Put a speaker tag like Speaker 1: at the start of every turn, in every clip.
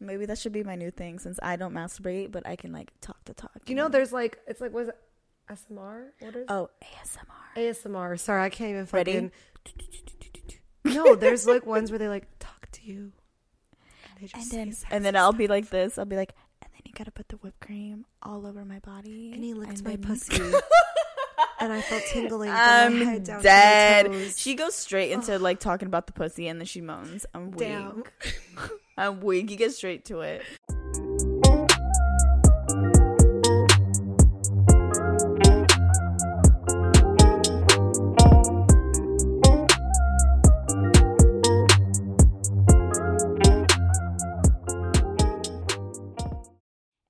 Speaker 1: Maybe that should be my new thing since I don't masturbate, but I can like talk to talk.
Speaker 2: You know, there's like it's like was it SMR? What is
Speaker 1: oh ASMR.
Speaker 2: ASMR? Sorry, I can't even
Speaker 1: Ready?
Speaker 2: fucking. No, there's like ones where they like talk to you, and
Speaker 1: And then and then I'll be like this. I'll be like, and then you gotta put the whipped cream all over my body.
Speaker 2: and he licked
Speaker 1: and
Speaker 2: my
Speaker 1: then-
Speaker 2: pussy, and I felt tingling from my head
Speaker 1: I'm
Speaker 2: down
Speaker 1: dead.
Speaker 2: to my toes.
Speaker 1: She goes straight into like talking about the pussy and then she moans. I'm weak. I'm weak. You get straight to it.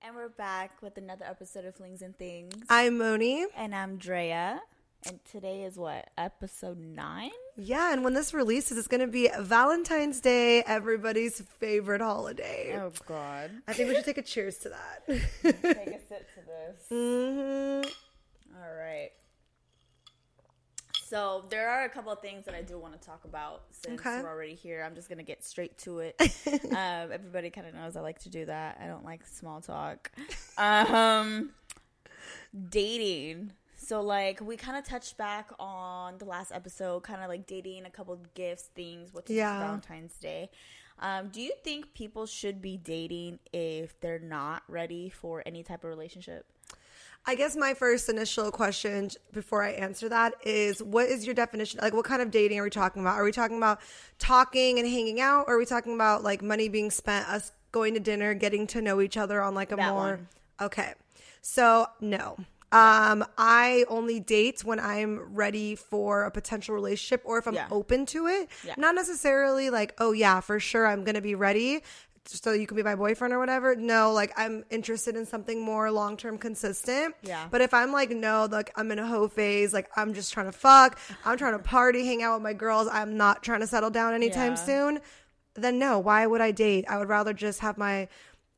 Speaker 1: And we're back with another episode of Flings and Things.
Speaker 2: I'm Moni.
Speaker 1: and I'm Drea. And today is what? Episode nine?
Speaker 2: Yeah, and when this releases, it's going to be Valentine's Day, everybody's favorite holiday.
Speaker 1: Oh god.
Speaker 2: I think we should take a cheers to that.
Speaker 1: Take a sip to this.
Speaker 2: hmm
Speaker 1: All right. So there are a couple of things that I do want to talk about since
Speaker 2: Okay.
Speaker 1: we're already here. I'm just gonna get straight to it. um, everybody kind of knows I like to do that. I don't like small talk. Um, dating. So like we kind of touched back on the last episode, kind of like dating, a couple of gifts, things. What to
Speaker 2: Yeah.
Speaker 1: Valentine's Day. Um, do you think people should be dating if they're not ready for any type of relationship?
Speaker 2: I guess my first initial question before I answer that is what is your definition? Like, what kind of dating are we talking about? Are we talking about talking and hanging out? Or are we talking about like money being spent, us going to dinner, getting to know each other on like a
Speaker 1: That
Speaker 2: more.
Speaker 1: one.
Speaker 2: Okay. So, no. Um, I only date when I'm ready for a potential relationship or if I'm
Speaker 1: Yeah.
Speaker 2: open to it.
Speaker 1: Yeah.
Speaker 2: Not necessarily like, oh yeah, for sure I'm gonna be ready so you can be my boyfriend or whatever. No, like I'm interested in something more long term consistent.
Speaker 1: Yeah.
Speaker 2: But if I'm like, no, like I'm in a hoe phase, like I'm just trying to fuck, I'm trying to party, hang out with my girls, I'm not trying to settle down anytime
Speaker 1: Yeah.
Speaker 2: soon, then no, why would I date? I would rather just have my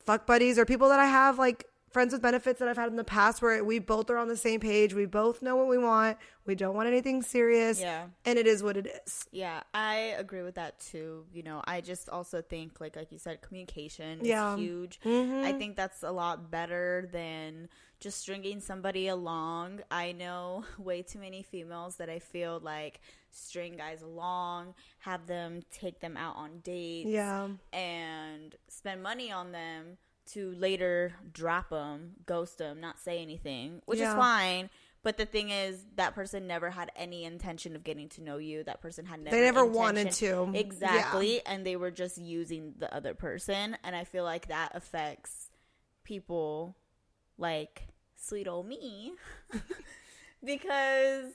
Speaker 2: fuck buddies or people that I have like friends with benefits that I've had in the past where we both are on the same page. We both know what we want. We don't want anything serious.
Speaker 1: Yeah.
Speaker 2: And it is what it is.
Speaker 1: Yeah, I agree with that too. You know, I just also think like like you said communication
Speaker 2: Yeah.
Speaker 1: is huge.
Speaker 2: Mhm.
Speaker 1: I think that's a lot better than just stringing somebody along. I know way too many females that I feel like string guys along, have them take them out on dates
Speaker 2: Yeah.
Speaker 1: and spend money on them to later drop them, ghost them, not say anything, which
Speaker 2: Yeah.
Speaker 1: is fine. But the thing is, that person never had any intention of getting to know you. That person had never.
Speaker 2: They never
Speaker 1: intention-
Speaker 2: wanted to.
Speaker 1: Exactly, and they were just using the other person, and I feel like that affects people like sweet old me because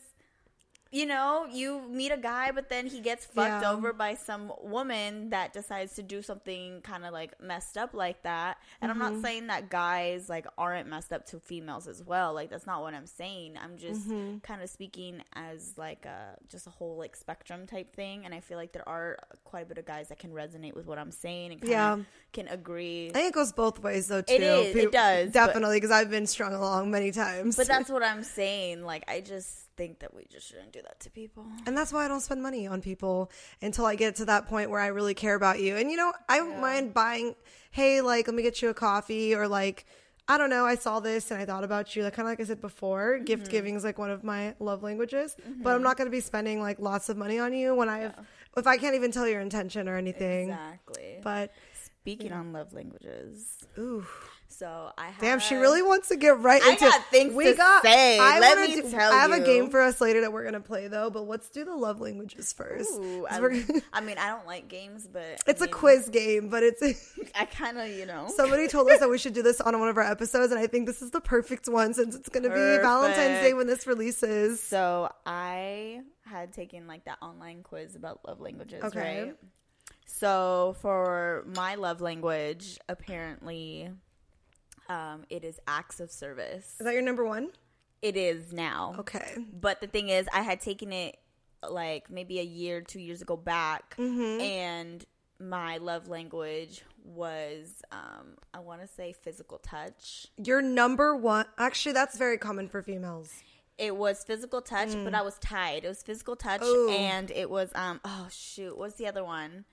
Speaker 1: you know you meet a guy but then he gets fucked
Speaker 2: Yeah.
Speaker 1: over by some woman that decides to do something kind of like messed up like that and i'm
Speaker 2: Mm-hmm.
Speaker 1: not saying that guys like aren't messed up to females as well like that's not what i'm saying i'm just
Speaker 2: Mm-hmm.
Speaker 1: kind of speaking as like a just a whole like spectrum type thing and i feel like there are quite a bit of guys that can resonate with what i'm saying and kind
Speaker 2: Yeah.
Speaker 1: can agree
Speaker 2: I think it goes both ways though too.
Speaker 1: It is, it does,
Speaker 2: Definitely because I've been strung along many times.
Speaker 1: but that's what i'm saying like i just think that we just shouldn't do that to people
Speaker 2: And that's why I don't spend money on people until I get to that point where I really care about you. And you know, I don't mind buying, hey, like, let me get you a coffee or like, I don't know, I saw this and I thought about you. Like, kind of like I said before,
Speaker 1: Mm-hmm.
Speaker 2: gift giving is like one of my love languages. But I'm not going to be spending like lots of money on you when I have, if I can't even tell your intention or anything.
Speaker 1: exactly
Speaker 2: But,
Speaker 1: speaking on love languages
Speaker 2: ooh,
Speaker 1: so i have
Speaker 2: damn, she really wants to get right
Speaker 1: I
Speaker 2: into
Speaker 1: got things
Speaker 2: we
Speaker 1: to
Speaker 2: got,
Speaker 1: say.
Speaker 2: I
Speaker 1: Let me
Speaker 2: do-
Speaker 1: tell
Speaker 2: I have a game for us later that we're going to play though, but let's do the love languages first.
Speaker 1: Ooh, I, I mean i don't like games but
Speaker 2: It's
Speaker 1: I
Speaker 2: a
Speaker 1: mean,
Speaker 2: quiz game, but it's
Speaker 1: i kind of you know
Speaker 2: somebody told us that we should do this on one of our episodes, and I think this is the perfect one since it's going to be Valentine's Day when this releases.
Speaker 1: So I had taken like that online quiz about love languages,
Speaker 2: Okay.
Speaker 1: right? So for my love language, apparently, um, it is acts of service.
Speaker 2: Is that your number one?
Speaker 1: It is now.
Speaker 2: Okay.
Speaker 1: But the thing is, I had taken it like maybe a year, two years ago back,
Speaker 2: Mm-hmm.
Speaker 1: and my love language was, um, I want to say physical touch.
Speaker 2: Your number one. Actually, that's very common for females.
Speaker 1: It was physical touch, but I was tied. It was physical touch,
Speaker 2: Mm. Ooh.
Speaker 1: and it was um. Oh shoot, what's the other one?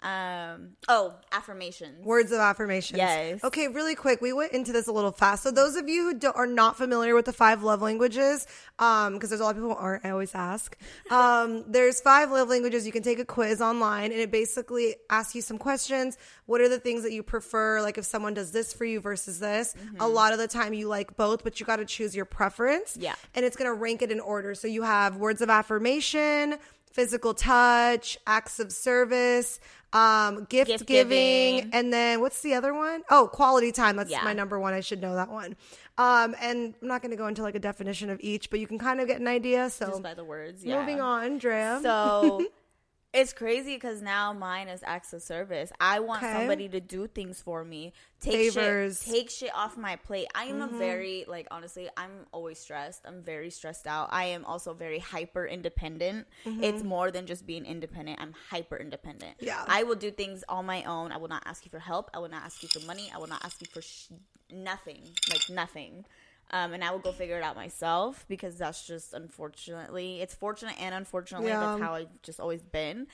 Speaker 1: Um. Oh, affirmations.
Speaker 2: Words of affirmation.
Speaker 1: Yes.
Speaker 2: Okay, really quick. We went into this a little fast. So those of you who are not familiar with the five love languages, um, because there's a lot of people who aren't. I always ask. Um, there's five love languages. You can take a quiz online, and it basically asks you some questions. What are the things that you prefer? Like if someone does this for you versus this. A lot of the time you like both, but you got to choose your preference.
Speaker 1: Yeah.
Speaker 2: And it's gonna rank it in order. So you have words of affirmation. Physical touch, acts of service, um, gift,
Speaker 1: Gift
Speaker 2: giving,
Speaker 1: giving.
Speaker 2: and then what's the other one? Oh, quality time. That's
Speaker 1: Yeah.
Speaker 2: my number one. I should know that one. Um, and I'm not going to go into like a definition of each, but you can kind of get an idea. So
Speaker 1: Just by the words. Yeah.
Speaker 2: moving on, Drea.
Speaker 1: So it's crazy because now mine is acts of service. I want
Speaker 2: Okay.
Speaker 1: somebody to do things for me, take
Speaker 2: Favors.
Speaker 1: shit, take shit off my plate. I am a mm-hmm. very like honestly, I'm always stressed. I'm very stressed out. I am also very hyper independent. Mm-hmm. It's more than just being independent. I'm hyper independent.
Speaker 2: Yeah.
Speaker 1: I will do things on my own. I will not ask you for help. I will not ask you for money. I will not ask you for sh- nothing. Like nothing. Um, and I will go figure it out myself because that's just unfortunately, it's fortunate and unfortunately
Speaker 2: Yeah.
Speaker 1: that's how I've just always been.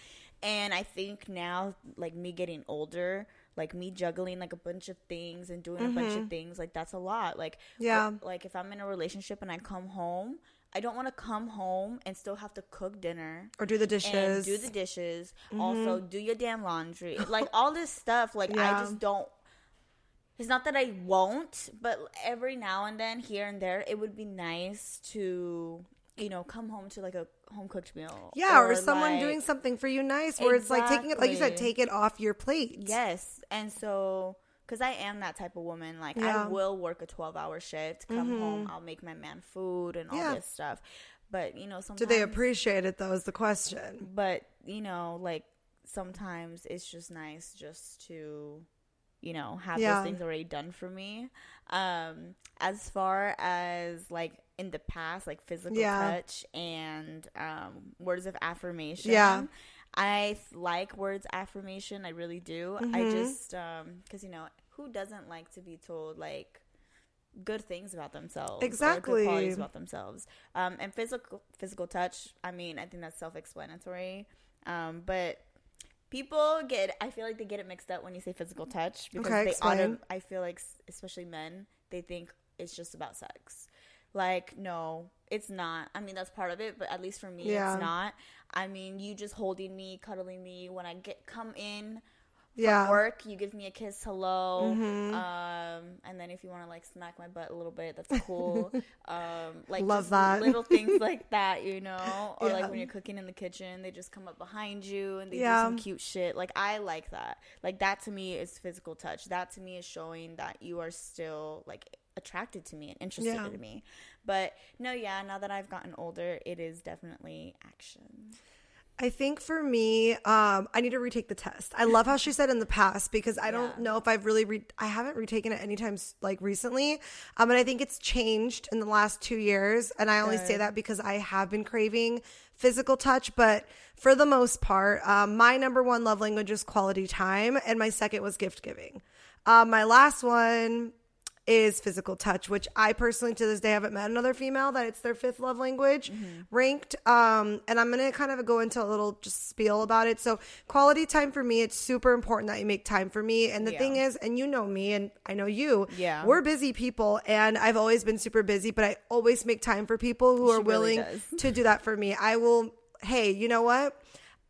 Speaker 1: And I think now, like me getting older, like me juggling like a bunch of things and doing a bunch of things, like that's a lot. Like,
Speaker 2: Mm-hmm. Yeah.
Speaker 1: or- like if I'm in a relationship and I come home, I don't want to come home and still have to cook dinner
Speaker 2: or do the dishes. Mm-hmm.
Speaker 1: and do the dishes. Also, do your damn laundry. Like all this stuff. Like
Speaker 2: Yeah.
Speaker 1: I just don't. It's not that I won't, but every now and then, here and there, it would be nice to, you know, come home to like a home cooked meal.
Speaker 2: yeah, or, someone
Speaker 1: like-
Speaker 2: doing something for you nice, where it's like taking it, like you said, take it off your plate.
Speaker 1: Yes, and so because I am that type of woman, like
Speaker 2: Yeah. Mm-hmm.
Speaker 1: I will work a twelve-hour shift, come home, I'll make my man food and all
Speaker 2: Yeah.
Speaker 1: this stuff. But you know, sometimes
Speaker 2: Do they appreciate it though? Is the question.
Speaker 1: but you know like sometimes it's just nice just to you know have
Speaker 2: Yeah.
Speaker 1: those things already done for me um as far as like in the past like physical
Speaker 2: Yeah.
Speaker 1: touch and um words of affirmation
Speaker 2: Yeah.
Speaker 1: i like words affirmation i really do i
Speaker 2: Mm-hmm.
Speaker 1: just um because you know who doesn't like to be told like good things about themselves or
Speaker 2: Exactly.
Speaker 1: good qualities about themselves um and physical physical touch i mean i think that's self-explanatory um but people get i feel like they get it mixed up when you say physical touch because
Speaker 2: Okay,
Speaker 1: they
Speaker 2: explain.
Speaker 1: auto i feel like especially men they think it's just about sex like no it's not i mean that's part of it but at least for me
Speaker 2: Yeah.
Speaker 1: it's not i mean you just holding me cuddling me when i get come in
Speaker 2: Yeah. Mm-hmm.
Speaker 1: work you give me a kiss hello um and then if you want to like smack my butt a little bit that's cool um like
Speaker 2: Love that.
Speaker 1: little things like that you know or
Speaker 2: Yeah.
Speaker 1: like when you're cooking in the kitchen they just come up behind you and they
Speaker 2: Yeah.
Speaker 1: do some cute shit like i like that like that to me is physical touch that to me is showing that you are still like attracted to me and interested
Speaker 2: Yeah.
Speaker 1: in me but no yeah now that i've gotten older it is definitely action
Speaker 2: I think for me, um, I need to retake the test. I love how she said in the past because I don't know if I've really, re- I haven't retaken it anytime s- like recently. Um, and I think it's changed in the last two years. And I only say that because I have been craving physical touch. But for the most part, um, my number one love language is quality time. And my second was gift giving. Um, my last one is physical touch, which I personally to this day haven't met another female that it's their fifth love language ranked. Um, and I'm gonna kind of go into a little just spiel about it. So quality time for me, it's super important that you make time for me. And the
Speaker 1: Yeah.
Speaker 2: thing is, and you know me and I know you,
Speaker 1: Yeah.
Speaker 2: we're busy people and I've always been super busy, but I always make time for people who
Speaker 1: She
Speaker 2: are willing to do that for me. I will, hey, you know what?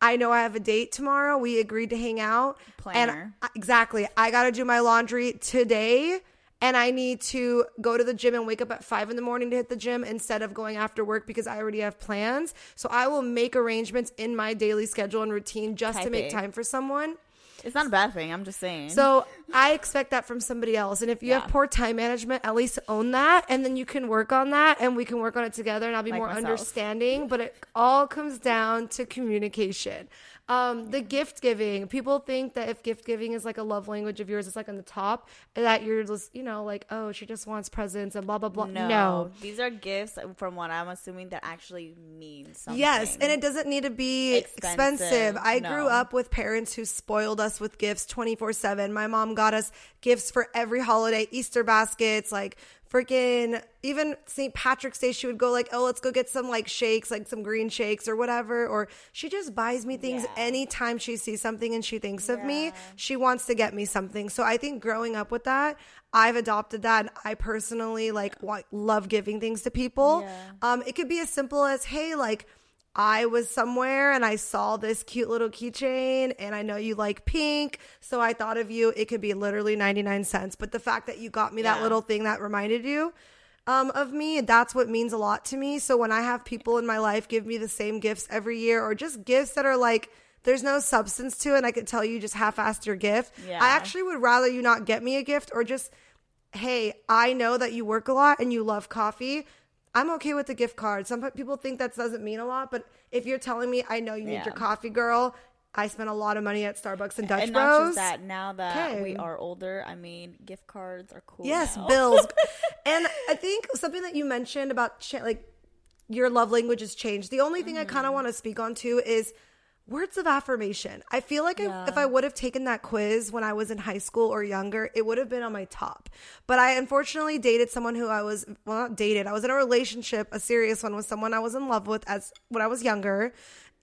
Speaker 2: I know I have a date tomorrow. We agreed to hang out.
Speaker 1: Planner.
Speaker 2: And I- exactly. I got to do my laundry today. And I need to go to the gym and wake up at five in the morning to hit the gym instead of going after work because I already have plans. So I will make arrangements in my daily schedule and routine just to make time for someone.
Speaker 1: it's not a bad thing i'm just saying
Speaker 2: So I expect that from somebody else. And if you
Speaker 1: Yeah.
Speaker 2: have poor time management, at least own that. And then you can work on that and we can work on it together and I'll be
Speaker 1: Like
Speaker 2: more
Speaker 1: myself.
Speaker 2: understanding. But it all comes down to communication. Um, the gift giving. People think that if gift giving is like a love language of yours, it's like on the top, that you're just, you know, like, oh, she just wants presents and blah, blah, blah.
Speaker 1: no,
Speaker 2: no.
Speaker 1: these are gifts from what i'm assuming that actually mean something
Speaker 2: Yes, and it doesn't need to be expensive.
Speaker 1: Expensive,
Speaker 2: I grew up with parents who spoiled us with gifts 24/7. My mom got us gifts for every holiday, Easter baskets, like freaking even St. Patrick's Day, she would go like, oh, let's go get some like shakes, like some green shakes or whatever. Or she just buys me things
Speaker 1: Yeah.
Speaker 2: anytime she sees something and she thinks of me. She wants to get me something. So I think growing up with that, I've adopted that. I personally like wa- love giving things to people.
Speaker 1: Yeah.
Speaker 2: Um, it could be as simple as, hey, like I was somewhere and I saw this cute little keychain and I know you like pink, so I thought of you. It could be literally 99 cents, but the fact that you got me that little thing that reminded you um, of me, that's what means a lot to me. So when I have people in my life give me the same gifts every year or just gifts that are like, there's no substance to it, and I could tell you just half-assed your gift.
Speaker 1: Yeah.
Speaker 2: I actually would rather you not get me a gift or just hey, I know that you work a lot and you love coffee. I'm okay with the gift card. Some people think that doesn't mean a lot, but if you're telling me I know you need
Speaker 1: Yeah.
Speaker 2: your coffee, girl, I spent a lot of money at Starbucks and Dutch
Speaker 1: and
Speaker 2: Bros.
Speaker 1: not just that. Now that
Speaker 2: Okay.
Speaker 1: we are older, I mean, gift cards are cool.
Speaker 2: Yes,
Speaker 1: now.
Speaker 2: bills. and I think something that you mentioned about cha- like your love language has changed. The only thing I
Speaker 1: Mm-hmm.
Speaker 2: kind of want to speak on too is words of affirmation. I feel like I,
Speaker 1: Yeah.
Speaker 2: if I would have taken that quiz when I was in high school or younger, it would have been on my top. But I unfortunately dated someone who I was well not dated. I was in a relationship, a serious one with someone I was in love with as when I was younger.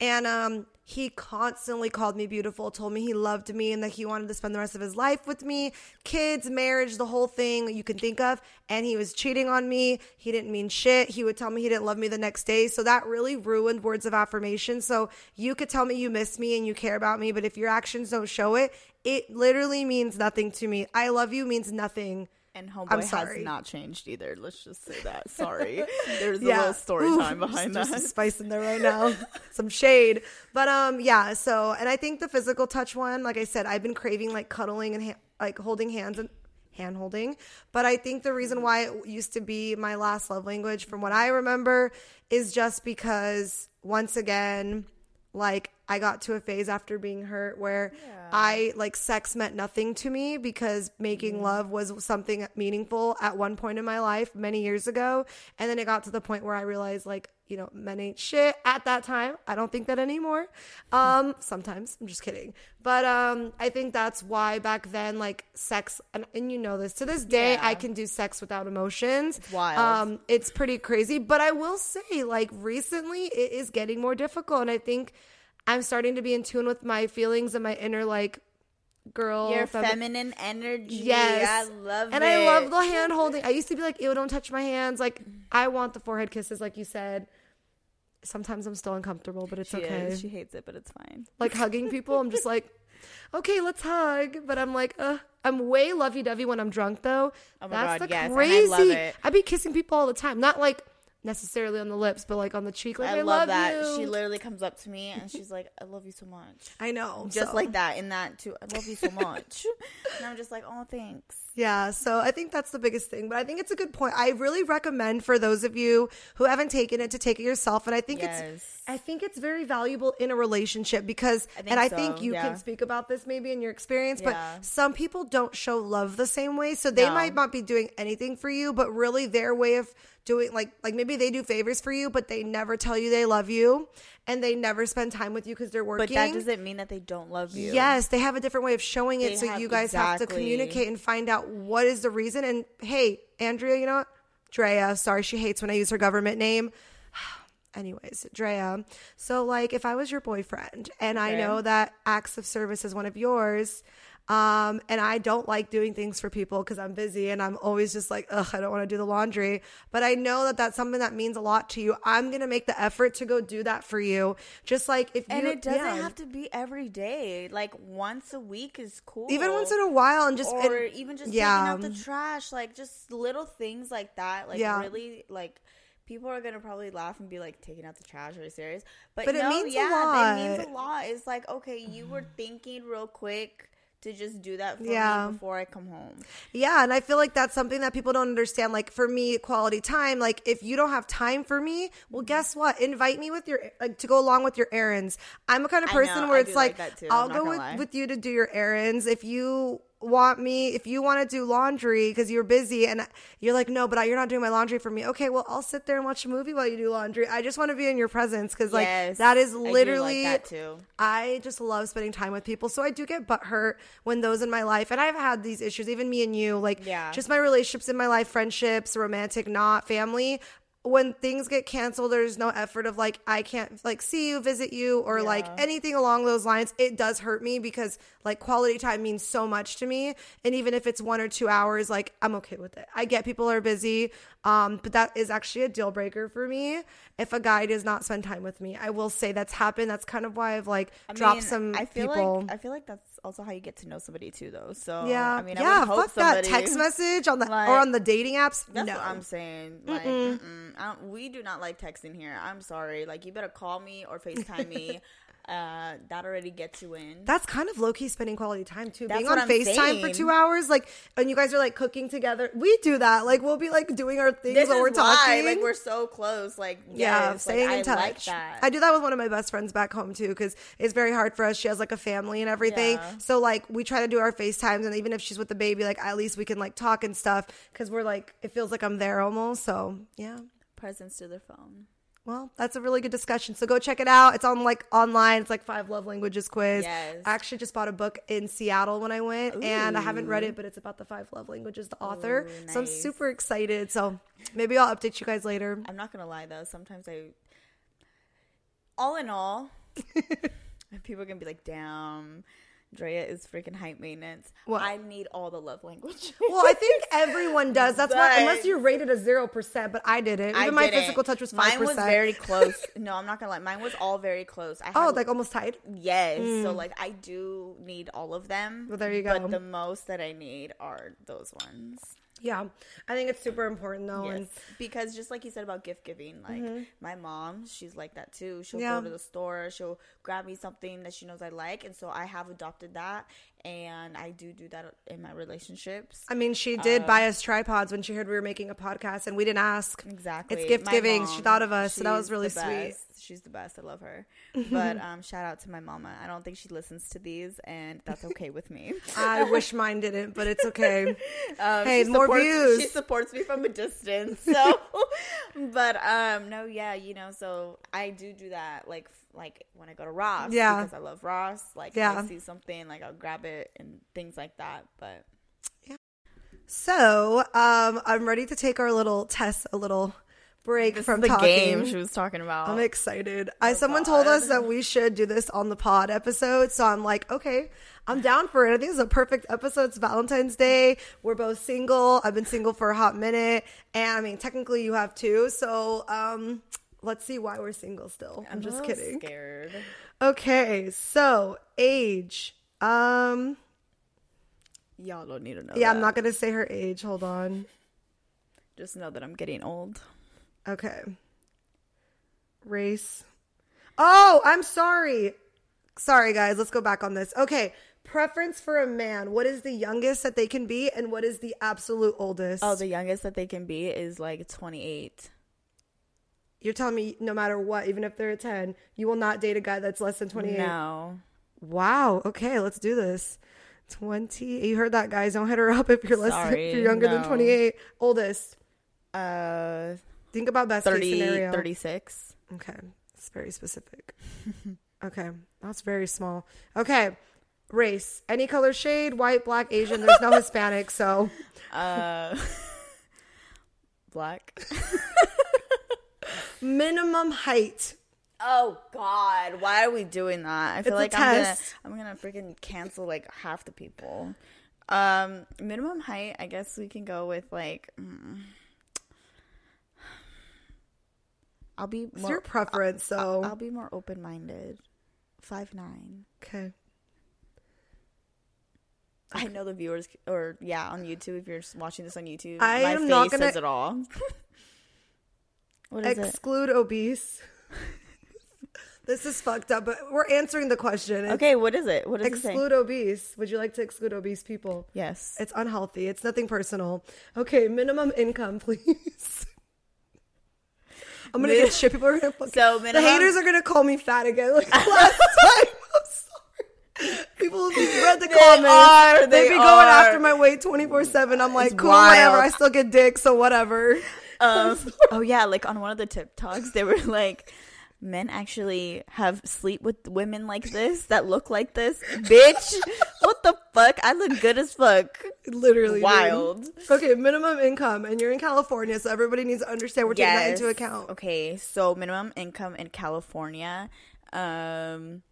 Speaker 2: And um he constantly called me beautiful, told me he loved me and that he wanted to spend the rest of his life with me, kids, marriage, the whole thing you can think of. And he was cheating on me. He didn't mean shit. He would tell me he didn't love me the next day. So that really ruined words of affirmation. So you could tell me you miss me and you care about me, but if your actions don't show it, it literally means nothing to me. I love you means nothing.
Speaker 1: And
Speaker 2: I'm
Speaker 1: Homeboy
Speaker 2: sorry.
Speaker 1: has not changed either. Let's just say that. Sorry. There's a little story
Speaker 2: Ooh,
Speaker 1: time behind
Speaker 2: just,
Speaker 1: that.
Speaker 2: Just some spice in there right now. some shade. But um yeah, so and I think the physical touch one, like I said, I've been craving like cuddling and ha- like holding hands and hand holding. But I think the reason why it used to be my last love language from what I remember is just because once again like I got to a phase after being hurt where
Speaker 1: Yeah.
Speaker 2: I like sex meant nothing to me because making
Speaker 1: Mm-hmm.
Speaker 2: love was something meaningful at one point in my life many years ago. And then it got to the point where I realized like, you know, men ain't shit at that time. I don't think that anymore. Um, sometimes I'm just kidding. But um, I think that's why back then, like sex, and, and you know this to this day,
Speaker 1: Yeah.
Speaker 2: I can do sex without emotions.
Speaker 1: It's wild.
Speaker 2: Um, it's pretty crazy. But I will say, like recently, it is getting more difficult, and I think I'm starting to be in tune with my feelings and my inner like girl.
Speaker 1: Your
Speaker 2: femi-
Speaker 1: feminine energy.
Speaker 2: Yes.
Speaker 1: I love
Speaker 2: and
Speaker 1: it.
Speaker 2: And I love the hand holding. I used to be like, ew, don't touch my hands. Like, I want the forehead kisses, like you said. Sometimes I'm still uncomfortable, but it's
Speaker 1: She
Speaker 2: okay.
Speaker 1: is. She hates it, but it's fine.
Speaker 2: like hugging people, I'm just like, okay, let's hug. But I'm like, uh, I'm way lovey dovey when I'm drunk, though.
Speaker 1: Oh my
Speaker 2: That's
Speaker 1: God,
Speaker 2: the
Speaker 1: yes, I
Speaker 2: crazy. I be kissing people all the time, not like necessarily on the lips, but like on the cheek. Like, I,
Speaker 1: I, love, that.
Speaker 2: you.
Speaker 1: She literally comes up to me and she's like, "I love you so much."
Speaker 2: I know,
Speaker 1: Just
Speaker 2: so.
Speaker 1: like that. In that too. I love you so much. and I'm just like, "Oh, thanks."
Speaker 2: Yeah, so I think that's the biggest thing. But I think it's a good point. I really recommend for those of you who haven't taken it to take it yourself. And I think it's I think it's very valuable in a relationship because
Speaker 1: I
Speaker 2: and I
Speaker 1: so,
Speaker 2: think you
Speaker 1: yeah.
Speaker 2: can speak about this maybe in your experience,
Speaker 1: Yeah.
Speaker 2: but some people don't show love the same way. So they
Speaker 1: No.
Speaker 2: might not be doing anything for you, but really their way of doing like like maybe they do favors for you, but they never tell you they love you and they never spend time with you because they're working.
Speaker 1: But that doesn't mean that they don't love you.
Speaker 2: Yes, they have a different way of showing it.
Speaker 1: They
Speaker 2: so
Speaker 1: have-
Speaker 2: you guys have to communicate and find out what is the reason. And hey, Andrea, you know what? Drea, sorry, she hates when I use her government name. Anyways, Drea. So, like, if I was your boyfriend and I know that acts of service is one of yours, um, and I don't like doing things for people because I'm busy and I'm always just like, ugh, I don't want to do the laundry. But I know that that's something that means a lot to you. I'm gonna make the effort to go do that for you. Just like if
Speaker 1: And
Speaker 2: you,
Speaker 1: it doesn't
Speaker 2: yeah.
Speaker 1: have to be every day. Like once a week is cool.
Speaker 2: even once in a while and just
Speaker 1: or
Speaker 2: and-
Speaker 1: even just
Speaker 2: yeah.
Speaker 1: taking out the trash, like just little things like that. Like
Speaker 2: Yeah.
Speaker 1: really, like people are gonna probably laugh and be like, "Taking out the trash? Are you serious?" But,
Speaker 2: But it
Speaker 1: no,
Speaker 2: means a
Speaker 1: lot. it means a lot. It's like, okay, you were thinking real quick to just do that for
Speaker 2: Yeah.
Speaker 1: me before I come home.
Speaker 2: Yeah, and I feel like that's something that people don't understand. Like for me, quality time. Like if you don't have time for me, well, guess what? Invite me with your like to go along with your errands. I'm a kind of person
Speaker 1: know,
Speaker 2: where
Speaker 1: I
Speaker 2: it's like,
Speaker 1: like
Speaker 2: I'll go with
Speaker 1: lie.
Speaker 2: with you to do your errands if you want me, if you want to do laundry because you're busy and you're like, no, but I, you're not doing my laundry for me. Okay, well, I'll sit there and watch a movie while you do laundry. I just want to be in your presence because, like,
Speaker 1: Yes,
Speaker 2: that is
Speaker 1: I like
Speaker 2: literally.
Speaker 1: that too.
Speaker 2: I just love spending time with people. So I do get butthurt when those in my life, and I've had these issues, even me and you, like,
Speaker 1: Yeah.
Speaker 2: just my relationships in my life, friendships, romantic, not family. When things get canceled, there's no effort of like, I can't like see you, visit you, or like anything along those lines. It does hurt me because like quality time means so much to me. And even if it's one or two hours, like I'm okay with it. I get people are busy. Um, but that is actually a deal breaker for me. If a guy does not spend time with me, I will say that's happened. That's kind of why I've like
Speaker 1: I
Speaker 2: dropped
Speaker 1: mean,
Speaker 2: some
Speaker 1: I feel
Speaker 2: people.
Speaker 1: like I feel like that's also how you get to know somebody too, though. So
Speaker 2: yeah,
Speaker 1: I mean, I
Speaker 2: yeah.
Speaker 1: hope
Speaker 2: Fuck that text message on the
Speaker 1: like-
Speaker 2: or on the dating apps.
Speaker 1: That's
Speaker 2: no,
Speaker 1: what I'm saying. Like, mm-mm. I don't, we do not like texting here. I'm sorry. Like, you better call me or Facetime me. uh, that already gets you in.
Speaker 2: That's kind of low key spending quality time too.
Speaker 1: That's
Speaker 2: Being on
Speaker 1: I'm
Speaker 2: FaceTime for two hours, like, and you guys are like cooking together. We do that. Like, we'll be like doing our things
Speaker 1: this
Speaker 2: while we're
Speaker 1: why,
Speaker 2: talking.
Speaker 1: like, we're so close. Like,
Speaker 2: yeah,
Speaker 1: yes,
Speaker 2: staying
Speaker 1: like,
Speaker 2: in
Speaker 1: I
Speaker 2: touch.
Speaker 1: like that.
Speaker 2: I do that with one of my best friends back home too, because it's very hard for us. She has like a family and everything.
Speaker 1: Yeah.
Speaker 2: So like we try to do our FaceTimes, and even if she's with the baby, like at least we can like talk and stuff, because we're like it feels like I'm there almost. So yeah.
Speaker 1: presence to the phone.
Speaker 2: Well, that's a really good discussion. So go check it out. It's on like online. It's like five love languages quiz.
Speaker 1: Yes.
Speaker 2: I actually just bought a book in Seattle when I went, and I haven't read it, but it's about the five love languages, the author.
Speaker 1: Ooh,
Speaker 2: So I'm super excited. So maybe I'll update you guys later.
Speaker 1: I'm not gonna lie though. Sometimes I, all in all, people are gonna be like, "Damn, Drea is freaking high maintenance."
Speaker 2: What?
Speaker 1: I need all the love language.
Speaker 2: Well, I think everyone does. That's why, unless you rated a zero percent, but I didn't. Even
Speaker 1: I
Speaker 2: my
Speaker 1: didn't.
Speaker 2: physical touch was five
Speaker 1: Mine was very close. No, I'm not gonna lie. Mine was all very close. I oh, had,
Speaker 2: Oh, like almost tied.
Speaker 1: yes. So mm. like I do need all of them.
Speaker 2: Well, there you go.
Speaker 1: But the most that I need are those ones.
Speaker 2: Yeah, I think it's super important though.
Speaker 1: Yes.
Speaker 2: And
Speaker 1: Because just like you said about gift giving, like mm-hmm. my mom, she's like that too. She'll
Speaker 2: Yeah.
Speaker 1: go to the store, she'll grab me something that she knows I like, and so I have adopted that, and I do do that in my relationships.
Speaker 2: I mean, she
Speaker 1: Um,
Speaker 2: did buy us tripods when she heard we were making a podcast, and we didn't ask.
Speaker 1: Exactly.
Speaker 2: It's gift
Speaker 1: My
Speaker 2: giving. She thought of us, so that was really sweet.
Speaker 1: She's the best. I love her. But um, shout out to my mama. I don't think she listens to these, and that's okay with me.
Speaker 2: I wish mine didn't, but it's okay.
Speaker 1: Um,
Speaker 2: Hey,
Speaker 1: she
Speaker 2: more
Speaker 1: supports-
Speaker 2: views.
Speaker 1: She supports me from a distance. So, but um, no, yeah, you know, so I do do that. Like, like when I go to Ross,
Speaker 2: Yeah.
Speaker 1: because I love Ross. Like,
Speaker 2: Yeah.
Speaker 1: if I see something, like I'll grab it and things like that. But yeah.
Speaker 2: So, um, I'm ready to take our little test, a little break
Speaker 1: this
Speaker 2: from
Speaker 1: the
Speaker 2: talking.
Speaker 1: game she was talking about.
Speaker 2: I'm excited. I someone told us that we should do this on the pod episode, so I'm like, okay, I'm down for it. I think it's a perfect episode. It's Valentine's Day. We're both single. I've been single for a hot minute, and I mean, technically, you have too. So, um, let's see why we're single still. I'm,
Speaker 1: a
Speaker 2: just
Speaker 1: little
Speaker 2: kidding.
Speaker 1: Scared.
Speaker 2: Okay, so age. Um,
Speaker 1: Y'all don't need to know.
Speaker 2: yeah, I'm not gonna say her age. Hold on.
Speaker 1: Just know that I'm getting old.
Speaker 2: Okay. Race. Oh, I'm sorry. Sorry, guys. Let's go back on this. Okay. Preference for a man. What is the youngest that they can be, and what is the absolute oldest?
Speaker 1: Oh, the youngest that they can be is like 28.
Speaker 2: You're telling me no matter what, even if they're a 10, you will not date a guy that's less than 28.
Speaker 1: No.
Speaker 2: Wow. Okay, let's do this. 20. You heard that, guys. Don't hit her up if you're less if
Speaker 1: Sorry,
Speaker 2: you're younger than 28. Oldest.
Speaker 1: Uh,
Speaker 2: Think about best
Speaker 1: 30,
Speaker 2: case scenario.
Speaker 1: 36.
Speaker 2: Okay. It's very specific. okay. That's very small. Okay. Race. Any color shade, white, black, Asian. There's no Hispanic, so
Speaker 1: Uh, black.
Speaker 2: Minimum height.
Speaker 1: Oh God! Why are we doing that? I feel
Speaker 2: It's
Speaker 1: like I'm gonna. I'm gonna freaking cancel like half the people. Um, minimum height. I guess we can go with like. mm, I'll be
Speaker 2: It's your preference, so
Speaker 1: I'll be more open minded. Five nine.
Speaker 2: okay.
Speaker 1: I know the viewers, or yeah, on YouTube. If you're watching this on YouTube,
Speaker 2: I
Speaker 1: my
Speaker 2: am
Speaker 1: face
Speaker 2: not gonna-
Speaker 1: says it all. what is it?
Speaker 2: Exclude obese. this is fucked up, but we're answering the question. It's
Speaker 1: Okay, what is it? What it?
Speaker 2: Exclude obese. Would you like to exclude obese people?
Speaker 1: Yes.
Speaker 2: It's unhealthy. It's nothing personal. Okay, minimum income, please. I'm gonna
Speaker 1: Min-
Speaker 2: get shit. People are gonna fucking,
Speaker 1: So
Speaker 2: the haters are gonna call me fat again, like last time. I'm sorry. People read the
Speaker 1: They
Speaker 2: comments.
Speaker 1: are,
Speaker 2: they
Speaker 1: they
Speaker 2: be going after my weight 24 7. I'm like,
Speaker 1: It's
Speaker 2: cool, whatever. I still get dick, so whatever.
Speaker 1: Um, oh yeah, like on one of the TikToks, they were like, men actually have sleep with women like this that look like this. Bitch, what the fuck? I look good as fuck.
Speaker 2: Literally. dude.
Speaker 1: Wild.
Speaker 2: Okay, minimum income, and you're in California, so everybody needs to understand we're taking that into account.
Speaker 1: Okay, so minimum income in California, um,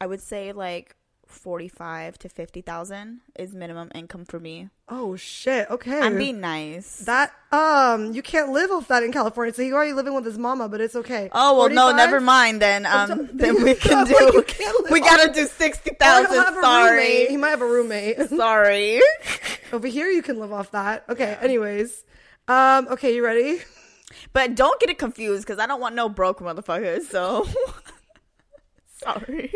Speaker 1: I would say like forty-five to fifty thousand is minimum income for me.
Speaker 2: Oh shit. Okay.
Speaker 1: I'm being nice.
Speaker 2: that um, you can't live off that in California. So he's already living with his mama, but it's okay.
Speaker 1: Oh well, no, never mind. Then um,
Speaker 2: t-
Speaker 1: then we can do.
Speaker 2: you can't live
Speaker 1: we gotta do sixty
Speaker 2: Or
Speaker 1: thousand.
Speaker 2: he'll have a
Speaker 1: Sorry.
Speaker 2: He might have a roommate.
Speaker 1: sorry.
Speaker 2: Over here, you can live off that. Okay. Anyways, um, okay, you ready?
Speaker 1: But don't get it confused because I don't want no broke motherfuckers. So sorry.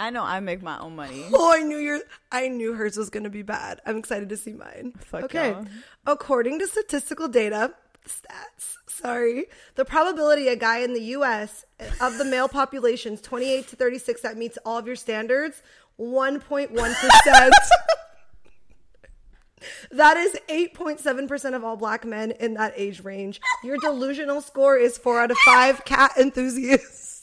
Speaker 1: I know I make my own money.
Speaker 2: Oh, I knew your. I knew hers was gonna be bad. I'm excited to see mine.
Speaker 1: Fuck
Speaker 2: okay.
Speaker 1: y'all.
Speaker 2: According to statistical data, stats. Sorry, the probability a guy in the U.S. of the male population's 28 to 36 that meets all of your standards, 1.1 percent. That is 8.7% of all black men in that age range. Your delusional score is 4 out of 5 cat enthusiasts.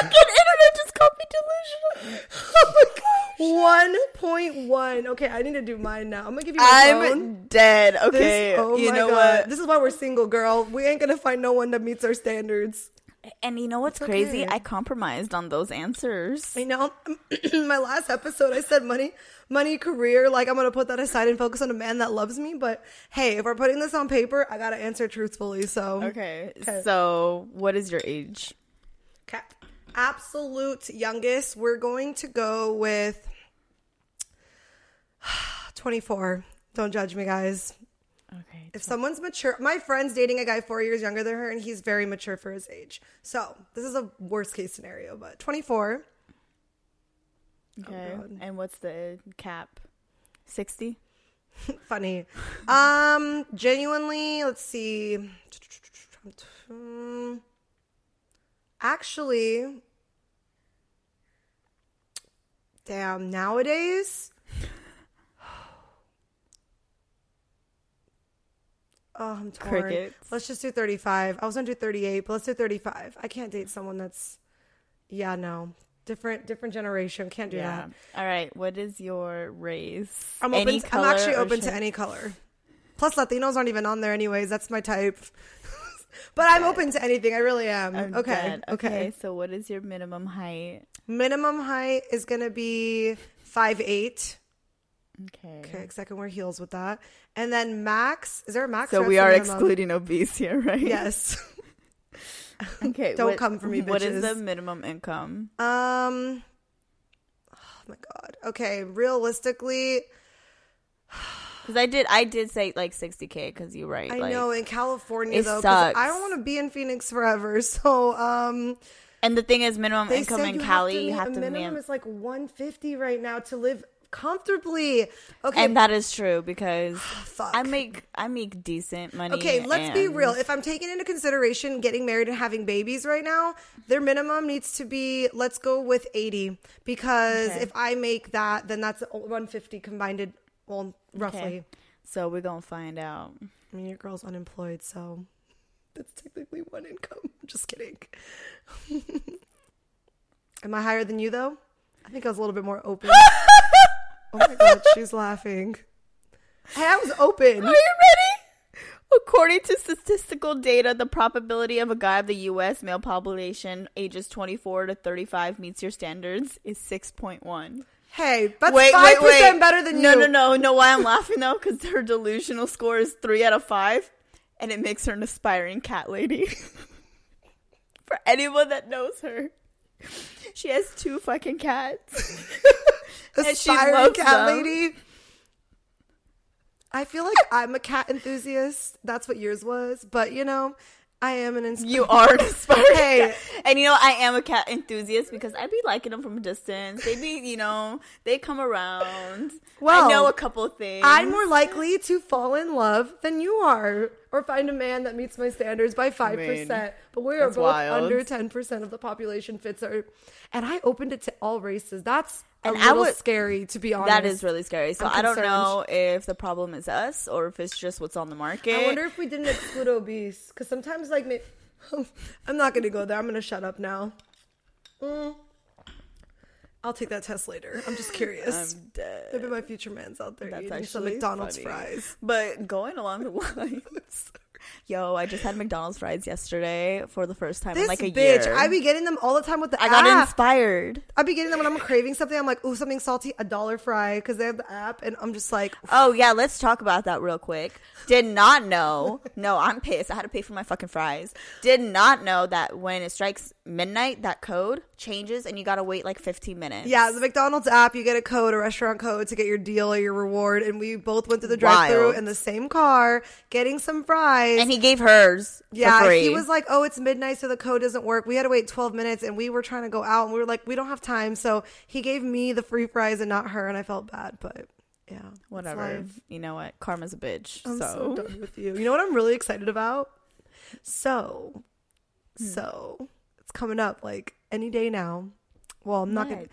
Speaker 1: Fucking internet just called me delusional.
Speaker 2: Oh my god. 1.1. Okay, I need to do mine now. I'm going to give you my phone.
Speaker 1: I'm dead.
Speaker 2: This-
Speaker 1: Okay,
Speaker 2: oh
Speaker 1: you
Speaker 2: my
Speaker 1: know
Speaker 2: God.
Speaker 1: what?
Speaker 2: This is why we're single, girl. We ain't gonna find no one that meets our standards.
Speaker 1: And you know what's crazy?
Speaker 2: okay.
Speaker 1: I compromised on those answers.
Speaker 2: I know. my last episode, I said money, money, career. Like I'm gonna put that aside and focus on a man that loves me. But hey, if we're putting this on paper, I gotta answer truthfully. So
Speaker 1: Okay,
Speaker 2: Okay.
Speaker 1: so what is your age?
Speaker 2: Okay. Absolute youngest, we're going to go with 24. Don't judge me, guys.
Speaker 1: Okay,
Speaker 2: If someone's mature, my friend's dating a guy four years younger than her, and he's very mature for his age. So this is a worst case scenario, but 24.
Speaker 1: okay.
Speaker 2: God.
Speaker 1: and what's the cap? Sixty.
Speaker 2: Funny. Um, genuinely, let's see. Um, Actually, damn, nowadays. Oh, I'm torn.
Speaker 1: Crickets.
Speaker 2: Let's just do 35. I was gonna do 38, but let's do 35. I can't date someone that's, yeah, no, different, different generation. Can't do
Speaker 1: Yeah.
Speaker 2: that.
Speaker 1: All right. What is your race?
Speaker 2: I'm
Speaker 1: Any
Speaker 2: open. To, I'm actually open to any color. Plus, Latinos aren't even on there, anyways. That's my type. but I'm open to anything. I really am.
Speaker 1: I'm
Speaker 2: okay.
Speaker 1: dead.
Speaker 2: Okay.
Speaker 1: So what is your minimum height?
Speaker 2: Minimum height is gonna be five eight.
Speaker 1: Okay.
Speaker 2: Okay, 'cause I can wear heels with that. And then max. Is there a max?
Speaker 1: So we are
Speaker 2: the minimum?
Speaker 1: excluding obese here, right?
Speaker 2: Yes.
Speaker 1: Okay.
Speaker 2: Don't
Speaker 1: what-
Speaker 2: come for me, bitches.
Speaker 1: What is the minimum income?
Speaker 2: Um. Oh my god. Okay. Realistically,
Speaker 1: Because I did, I did say like 60k. Because you're right.
Speaker 2: I
Speaker 1: like,
Speaker 2: know in California
Speaker 1: it
Speaker 2: though, 'cause I don't want to be in Phoenix forever. So, um.
Speaker 1: And the thing is, minimum income in
Speaker 2: you
Speaker 1: Cali,
Speaker 2: have to
Speaker 1: you have to
Speaker 2: minimum
Speaker 1: man-
Speaker 2: is like 150 right now to live comfortably. Okay,
Speaker 1: and that is true because
Speaker 2: fuck.
Speaker 1: I make I make decent money.
Speaker 2: Okay, let's be real. If I'm taking into consideration getting married and having babies right now, their minimum needs to be let's go with 80 because
Speaker 1: Okay.
Speaker 2: if I make that, then that's 150 combined. Well, roughly.
Speaker 1: Okay. So we're gonna find out.
Speaker 2: I mean, your girl's unemployed, so that's technically one income. Just kidding. Am I higher than you though? I think I was a little bit more open. oh my god, she's laughing. Hey, I was open.
Speaker 1: Are you ready? According to statistical data, the probability of a guy of the U.S. male population ages 24 to 35 meets your standards is 6.1.
Speaker 2: Hey, that's
Speaker 1: Wait,
Speaker 2: five percent better than
Speaker 1: no,
Speaker 2: you.
Speaker 1: No, no, no. no. Why I'm laughing though? Because her delusional score is three out of five, and it makes her an aspiring cat lady. For anyone that knows her, she has two fucking cats.
Speaker 2: Aspiring cat
Speaker 1: them.
Speaker 2: lady. I feel like I'm a cat enthusiast. That's what yours was, but you know, I am an inspired.
Speaker 1: You are an inspired
Speaker 2: Hey.
Speaker 1: And you know, I am a cat enthusiast because I be liking them from a distance. They be, you know, they come around.
Speaker 2: Well,
Speaker 1: I know a couple things.
Speaker 2: I'm more likely to fall in love than you are, or find a man that meets my standards by five percent. But we are both
Speaker 1: wild.
Speaker 2: under ten percent of the population fits our. And I opened it to all races. That's a
Speaker 1: And I
Speaker 2: little
Speaker 1: would-
Speaker 2: scary, to be honest.
Speaker 1: That is really scary. So
Speaker 2: I'm
Speaker 1: I don't
Speaker 2: concerned.
Speaker 1: know if the problem is us or if it's just what's on the market.
Speaker 2: I wonder if we didn't exclude obese because sometimes, like, may- I'm not going to go there. I'm going to shut up now. Mm. I'll take that test later. I'm just curious.
Speaker 1: I'm dead.
Speaker 2: Maybe my future man's out there
Speaker 1: That's
Speaker 2: eating some McDonald's
Speaker 1: funny.
Speaker 2: fries.
Speaker 1: But going along the lines, yo, I just had McDonald's fries yesterday for the first time
Speaker 2: This
Speaker 1: in like a
Speaker 2: bitch,
Speaker 1: year.
Speaker 2: I be getting them all the time with the
Speaker 1: I got inspired.
Speaker 2: I be getting them when I'm craving something. I'm like, ooh, something salty, a dollar fry, because they have the app, and I'm just like,
Speaker 1: Oh yeah, let's talk about that real quick. Did not know. No, I'm pissed. I had to pay for my fucking fries. Did not know that when it strikes midnight, that code changes and you gotta wait like 15 minutes.
Speaker 2: yeah, the McDonald's app, you get a code, a restaurant code to get your deal or your reward, and we both went to the drive-through in the same car, getting some fries.
Speaker 1: And he gave hers.
Speaker 2: yeah,
Speaker 1: for free.
Speaker 2: he was like, "Oh, it's midnight, so the code doesn't work." We had to wait 12 minutes, and we were trying to go out, and we were like, "We don't have time." So he gave me the free fries and not her, and I felt bad, but yeah,
Speaker 1: whatever. You know what? Karma's a bitch.
Speaker 2: I'm so
Speaker 1: so,
Speaker 2: done with you. You know what I'm really excited about? So,
Speaker 1: Hmm.
Speaker 2: so it's coming up like any day now. Well, I'm not gonna.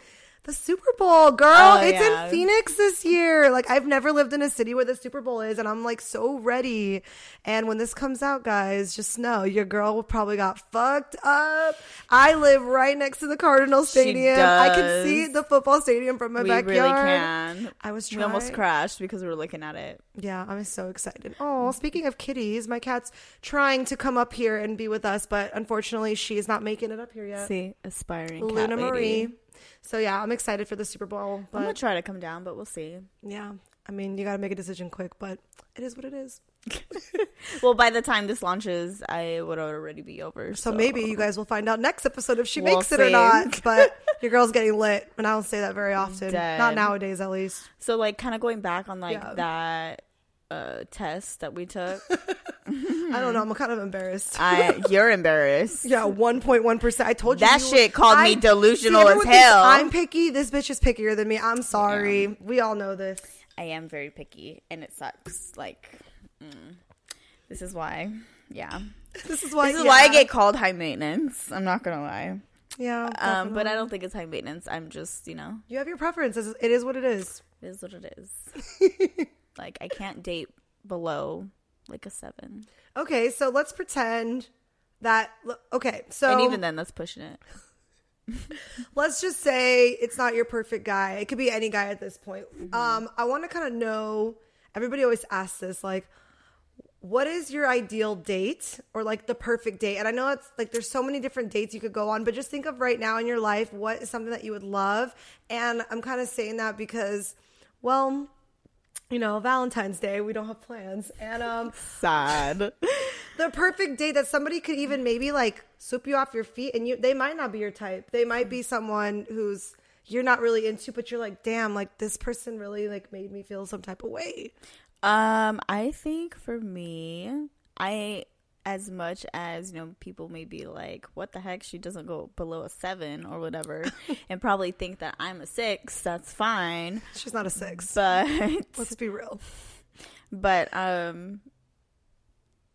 Speaker 2: The Super Bowl, girl.
Speaker 1: Oh,
Speaker 2: it's
Speaker 1: yeah.
Speaker 2: in Phoenix this year. Like I've never lived in a city where the Super Bowl is, and I'm like so ready. And when this comes out, guys, just know your girl probably got fucked up. I live right next to the Cardinal Stadium. I can see the football stadium from my
Speaker 1: we
Speaker 2: backyard.
Speaker 1: really can.
Speaker 2: I was
Speaker 1: We almost crashed because we were looking at it.
Speaker 2: Yeah, I'm so excited. Oh, speaking of kitties, my cat's trying to come up here and be with us, but unfortunately, she is not making it up here yet.
Speaker 1: See, aspiring cat
Speaker 2: Luna
Speaker 1: lady.
Speaker 2: Marie. So yeah, I'm excited for the Super Bowl,
Speaker 1: I'm gonna try to come down, but we'll see.
Speaker 2: yeah, I mean, you got to make a decision quick, but it is what it is.
Speaker 1: Well, by the time this launches, I would already be over.
Speaker 2: So,
Speaker 1: So,
Speaker 2: maybe you guys will find out next episode if she
Speaker 1: We'll
Speaker 2: makes it or not. But your girl's getting lit, and I don't say that very often.
Speaker 1: Dead.
Speaker 2: Not nowadays, at least.
Speaker 1: So, like, kind of going back on like
Speaker 2: Yeah.
Speaker 1: that uh test that we took.
Speaker 2: I don't know. I'm kind of embarrassed.
Speaker 1: I you're embarrassed.
Speaker 2: yeah, 1.1 percent. I told you
Speaker 1: That
Speaker 2: you-
Speaker 1: shit called me delusional as hell.
Speaker 2: I'm picky. This bitch is pickier than me. I'm sorry. We all know this.
Speaker 1: I am very picky, and it sucks. Like, mm. this is why. Yeah,
Speaker 2: This is why.
Speaker 1: this is why I get called high maintenance. I'm not gonna lie.
Speaker 2: Yeah.
Speaker 1: Um, but. I don't think it's high maintenance. I'm just, you know,
Speaker 2: You have your preferences. It is what it is.
Speaker 1: it is what it is. Like, I can't date below like a seven,
Speaker 2: Okay, so let's pretend that. Okay, so
Speaker 1: and even then, that's pushing it.
Speaker 2: let's just say it's not your perfect guy. It could be any guy at this point.
Speaker 1: Mm-hmm.
Speaker 2: Um, I want to kind of know. Everybody always asks this, like, what is your ideal date or like the perfect date? And I know it's like there's so many different dates you could go on, but just think of right now in your life what is something that you would love. And I'm kind of saying that because, well, you know, Valentine's Day, we don't have plans, and um.
Speaker 1: Sad.
Speaker 2: the perfect date that somebody could even maybe like swoop you off your feet and you they might not be your type they might be someone who's you're not really into but you're like damn like this person really like made me feel some type of way
Speaker 1: Um, I think for me, I as much as you know, people may be like, "What the heck? She doesn't go below a seven or whatever," and probably think that I'm a six. That's fine,
Speaker 2: she's not a six
Speaker 1: but
Speaker 2: let's be real
Speaker 1: but um,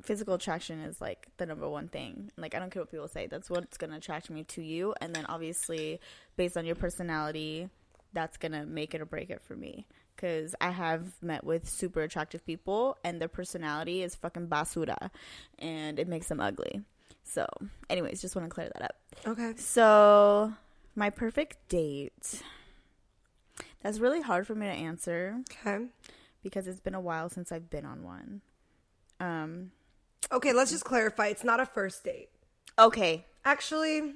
Speaker 1: physical attraction is like the number one thing. Like I don't care what people say. That's what's gonna attract me to you, and then obviously based on your personality, that's gonna make it or break it for me. Because I have met with super attractive people, and their personality is fucking basura, and it makes them ugly. So, anyways, just want to clear that up.
Speaker 2: okay
Speaker 1: So, my perfect date. That's really hard for me to answer
Speaker 2: okay
Speaker 1: because it's been a while since I've been on one. Um,
Speaker 2: okay let's just clarify it's not a first date
Speaker 1: okay,
Speaker 2: actually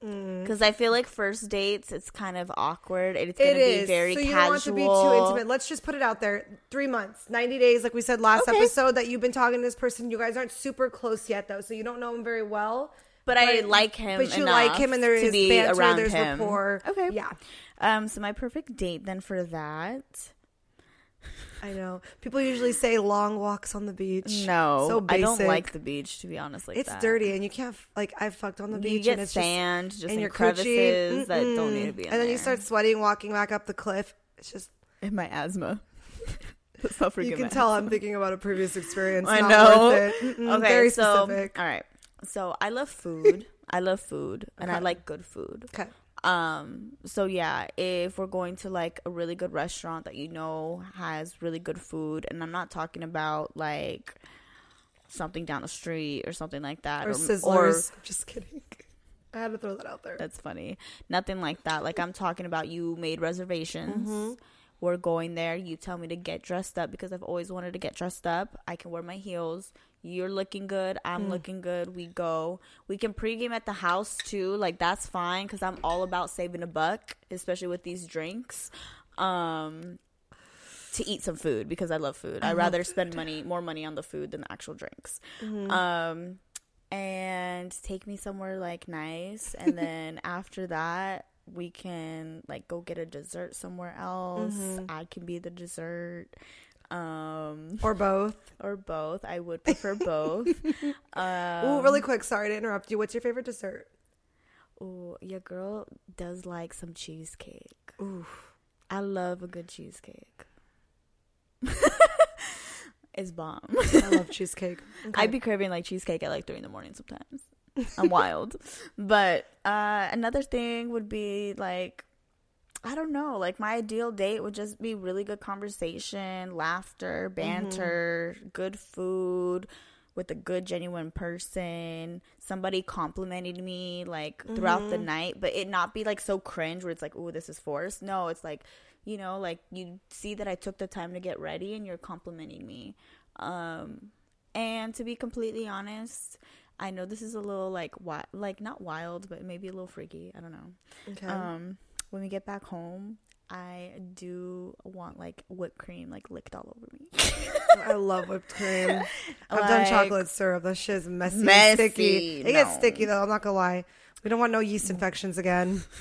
Speaker 1: because I feel like first dates it's kind of awkward. It's gonna be very
Speaker 2: so you
Speaker 1: casual.
Speaker 2: don't want to be too intimate let's just put it out there three months 90 days like we said last
Speaker 1: Okay.
Speaker 2: episode that you've been talking to this person you guys aren't super close yet though so you don't know him very well
Speaker 1: But I like him.
Speaker 2: But you like him, and there is
Speaker 1: to
Speaker 2: banter,
Speaker 1: around
Speaker 2: there's
Speaker 1: him.
Speaker 2: rapport.
Speaker 1: Okay.
Speaker 2: Yeah.
Speaker 1: Um. So my perfect date then for that.
Speaker 2: I know. People usually say long walks on the beach.
Speaker 1: No,
Speaker 2: so
Speaker 1: I don't like the beach to be honest. Like
Speaker 2: it's
Speaker 1: that.
Speaker 2: dirty, and you can't like I've fucked on the
Speaker 1: You
Speaker 2: beach,
Speaker 1: get
Speaker 2: and it's
Speaker 1: sand
Speaker 2: just
Speaker 1: just,
Speaker 2: in your
Speaker 1: crevices that don't need to be in
Speaker 2: and then you start sweating walking back up the cliff. It's just
Speaker 1: in my asthma.
Speaker 2: You can tell
Speaker 1: asthma.
Speaker 2: I'm thinking about a previous experience.
Speaker 1: I know. Okay,
Speaker 2: very
Speaker 1: so
Speaker 2: specific.
Speaker 1: all right. So I love food. I love food, and I like good food.
Speaker 2: Okay.
Speaker 1: Um. So yeah, if we're going to like a really good restaurant that you know has really good food, and I'm not talking about like something down the street or something like that,
Speaker 2: Or Sizzlers. just kidding. I had to throw that out there.
Speaker 1: That's funny. Nothing like that. Like I'm talking about you made reservations.
Speaker 2: Mm-hmm.
Speaker 1: We're going there. You tell me to get dressed up because I've always wanted to get dressed up. I can wear my heels. You're looking good. I'm
Speaker 2: Mm.
Speaker 1: looking good. We go. We can pregame at the house too. Like that's fine because I'm all about saving a buck, especially with these drinks. Um, to eat some food because I love food. I'd rather spend money, more money on the food than the actual drinks.
Speaker 2: Mm-hmm.
Speaker 1: Um, and take me somewhere like nice, and then after that we can like go get a dessert somewhere else.
Speaker 2: Mm-hmm.
Speaker 1: I can be the dessert. Um,
Speaker 2: Or both.
Speaker 1: or both. I would prefer both. um,
Speaker 2: Ooh, really quick. Sorry to interrupt you. What's your favorite dessert?
Speaker 1: ooh, your girl does like some cheesecake.
Speaker 2: Ooh.
Speaker 1: I love a good cheesecake. it's bomb.
Speaker 2: I love cheesecake. Okay.
Speaker 1: I'd be craving like cheesecake at like three in the morning sometimes. I'm wild. But uh, another thing would be like, I don't know, like my ideal date would just be really good conversation, laughter, banter, good food with a good, genuine person, somebody complimenting me like throughout the night, but it not be like so cringe where it's like, oh, this is forced. No, it's like, you know, like you see that I took the time to get ready and you're complimenting me. Um, and to be completely honest, I know this is a little like wi- like not wild, but maybe a little freaky. I don't know.
Speaker 2: okay.
Speaker 1: Um, when we get back home, I do want like whipped cream like licked all over me.
Speaker 2: I love whipped cream. I've done chocolate syrup. That shit is messy,
Speaker 1: Messy,
Speaker 2: sticky. It gets sticky though. I'm not gonna lie. We don't want no yeast infections again.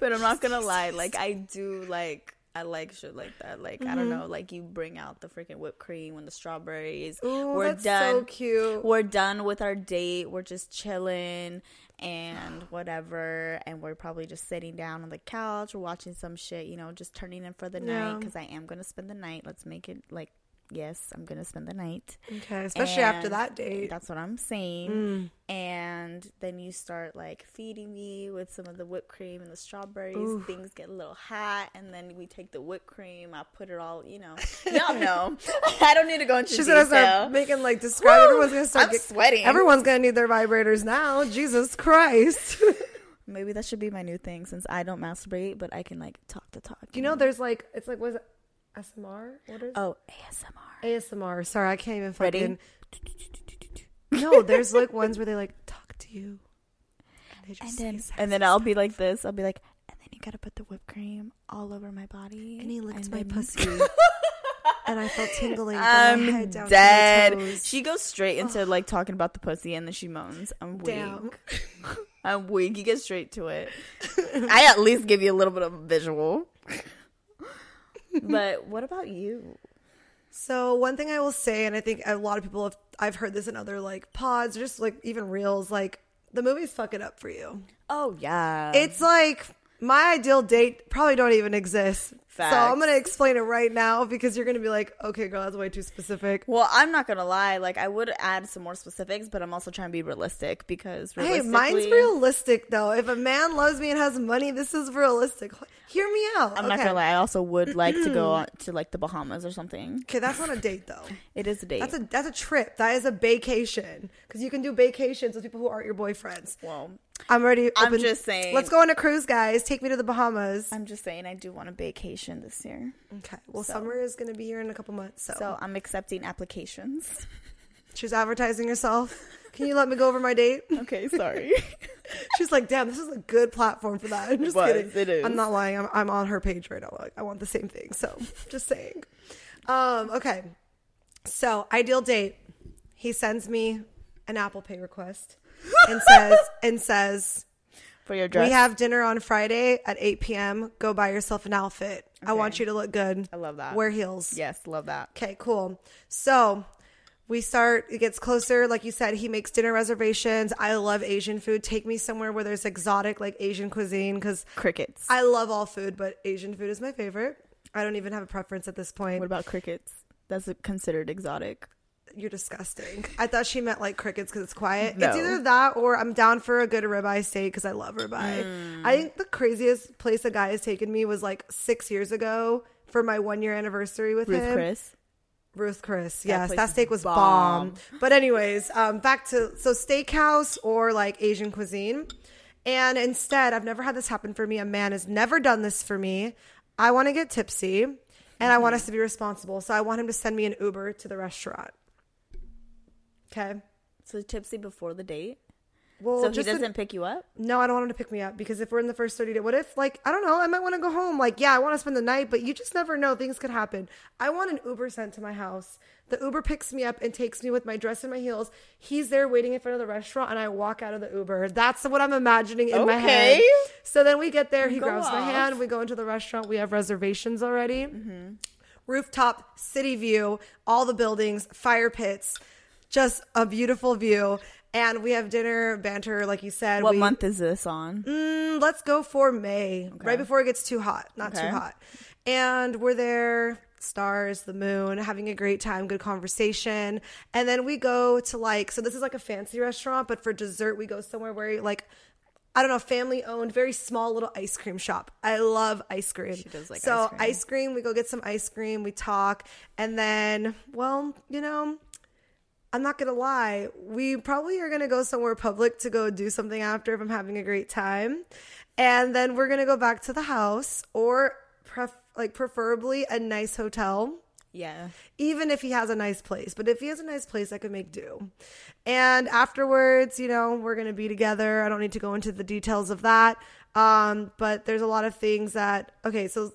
Speaker 1: But I'm not gonna lie, like I do like I like shit like that. Like
Speaker 2: Mm-hmm.
Speaker 1: I don't know, like you bring out the freaking whipped cream and the strawberries.
Speaker 2: Ooh,
Speaker 1: We're
Speaker 2: that's
Speaker 1: done.
Speaker 2: so cute.
Speaker 1: we're done with our date. We're just chilling and whatever. And we're probably just sitting down on the couch or watching some shit, you know, just turning in for the
Speaker 2: Yeah.
Speaker 1: night because I am going to spend the night. Let's make it like, yes, I'm to spend the night.
Speaker 2: Okay, especially after that date.
Speaker 1: That's what I'm saying.
Speaker 2: Mm.
Speaker 1: And then you start like feeding me with some of the whipped cream and the strawberries.
Speaker 2: Ooh.
Speaker 1: Things get a little hot, and then we take the whipped cream. I put it all, you know, y'all know. I don't need to go into
Speaker 2: She's
Speaker 1: detail.
Speaker 2: gonna start making like describe.
Speaker 1: Woo!
Speaker 2: Everyone's gonna start.
Speaker 1: I'm
Speaker 2: get-
Speaker 1: sweating.
Speaker 2: Everyone's gonna need their vibrators now. Jesus Christ.
Speaker 1: Maybe that should be my new thing since I don't masturbate, but I can like talk to talk.
Speaker 2: you know, there's like it's like was it SMR? What is
Speaker 1: Oh, ASMR.
Speaker 2: ASMR? Sorry, I can't even
Speaker 1: Ready?
Speaker 2: fucking. No, there's like ones where they like talk to you. And, they just
Speaker 1: And then and then I'll be like this. I'll be like, and then you gotta put the whipped cream all over my body.
Speaker 2: and he licked my
Speaker 1: then-
Speaker 2: pussy. and I felt tingling from my
Speaker 1: I'm
Speaker 2: head down
Speaker 1: dead.
Speaker 2: to my toes.
Speaker 1: She goes straight into like talking about the pussy, and then she moans. I'm weak. I'm weak. You get straight to it. I at least give you a little bit of a visual. But what about you?
Speaker 2: So one thing I will say, and I think a lot of people have, I've heard this in other like pods, or just like even reels, like the movies fuck it up for you.
Speaker 1: Oh yeah,
Speaker 2: It's like my ideal date probably don't even exist. So I'm gonna explain it right now because you're gonna be like, okay, girl, that's way too specific.
Speaker 1: Well, I'm not gonna lie. Like, I would add some more specifics, but I'm also trying to be realistic because
Speaker 2: Hey, mine's realistic though. If a man loves me and has money, this is realistic. Hear me out.
Speaker 1: I'm not gonna lie. I also would like to go to like the Bahamas or something.
Speaker 2: Okay, that's not a date though.
Speaker 1: It is a date.
Speaker 2: That's a that's a trip. That is a vacation because you can do vacations with people who aren't your boyfriends.
Speaker 1: well,
Speaker 2: I'm ready.
Speaker 1: I'm just saying-
Speaker 2: Let's go on a cruise, guys. Take me to the Bahamas.
Speaker 1: I'm just saying I do want a vacation this year,
Speaker 2: Okay. Well,
Speaker 1: So-
Speaker 2: summer is going to be here in a couple months. So.
Speaker 1: so I'm accepting applications.
Speaker 2: she's advertising herself. Can you let me go over my date?
Speaker 1: okay, sorry.
Speaker 2: She's like, damn, this is a good platform for that. I'm just
Speaker 1: was,
Speaker 2: kidding.
Speaker 1: it is.
Speaker 2: I'm not lying. I'm, I'm on her page right now. Like, I want the same thing. So, just saying. Um, okay. So, ideal date. He sends me an Apple Pay request and says and says
Speaker 1: For your dress,
Speaker 2: we have dinner on Friday at 8 p.m. Go buy yourself an outfit. I want you to look good.
Speaker 1: I love that.
Speaker 2: Wear heels.
Speaker 1: Yes, love that.
Speaker 2: Okay, cool. So we start, it gets closer. Like you said, he makes dinner reservations. I love Asian food. Take me somewhere where there's exotic, like Asian cuisine, because
Speaker 1: Crickets.
Speaker 2: I love all food, but Asian food is my favorite. I don't even have a preference at this point.
Speaker 1: what about crickets? That's considered exotic.
Speaker 2: You're disgusting. I thought she meant like crickets because it's quiet.
Speaker 1: No.
Speaker 2: It's either that or I'm down for a good ribeye steak because I love ribeye.
Speaker 1: Mm.
Speaker 2: I think the craziest place a guy has taken me was like six years ago for my one year anniversary with
Speaker 1: Ruth
Speaker 2: him.
Speaker 1: Chris.
Speaker 2: Ruth Chris.
Speaker 1: That
Speaker 2: Yes, that steak was bomb.
Speaker 1: bomb.
Speaker 2: But anyways, um, back to so steakhouse or like Asian cuisine. And instead, I've never had this happen for me. A man has never done this for me. I want to get tipsy and I want us to be responsible. So I want him to send me an Uber to the restaurant. Okay.
Speaker 1: So tipsy before the date.
Speaker 2: Well,
Speaker 1: so he doesn't pick you up.
Speaker 2: no, I don't want him to pick me up because if we're in the first 30 days, what if, like, I don't know, I might want to go home. Like, yeah, I want to spend the night, but you just never know. Things could happen. I want an Uber sent to my house. The Uber picks me up and takes me with my dress and my heels. He's there waiting in front of the restaurant, and I walk out of the Uber. That's what I'm imagining in my head.
Speaker 1: Okay.
Speaker 2: So then we get there. He
Speaker 1: Go
Speaker 2: grabs my hand. We go into the restaurant. We have reservations already.
Speaker 1: Mm-hmm.
Speaker 2: Rooftop, city view, all the buildings, fire pits, just a beautiful view. And we have dinner, banter, like you said.
Speaker 1: What
Speaker 2: we,
Speaker 1: month is this on?
Speaker 2: Mm, let's go for May, right before it gets too hot, not
Speaker 1: Okay.
Speaker 2: too hot. And we're there, stars, the moon, having a great time, good conversation. And then we go to like, so this is like a fancy restaurant, but for dessert, we go somewhere where like, I don't know, family owned, very small little ice cream shop. I love ice cream.
Speaker 1: She does like
Speaker 2: so
Speaker 1: ice cream.
Speaker 2: So ice cream, we go get some ice cream, we talk, and then, well, you know, I'm not gonna lie. We probably are gonna go somewhere public to go do something after if I'm having a great time, and then we're gonna go back to the house or pref- like preferably a nice hotel.
Speaker 1: Yeah.
Speaker 2: Even if he has a nice place, but if he has a nice place, I could make do. And afterwards, you know, we're gonna be together. I don't need to go into the details of that. Um, but there's a lot of things that okay, so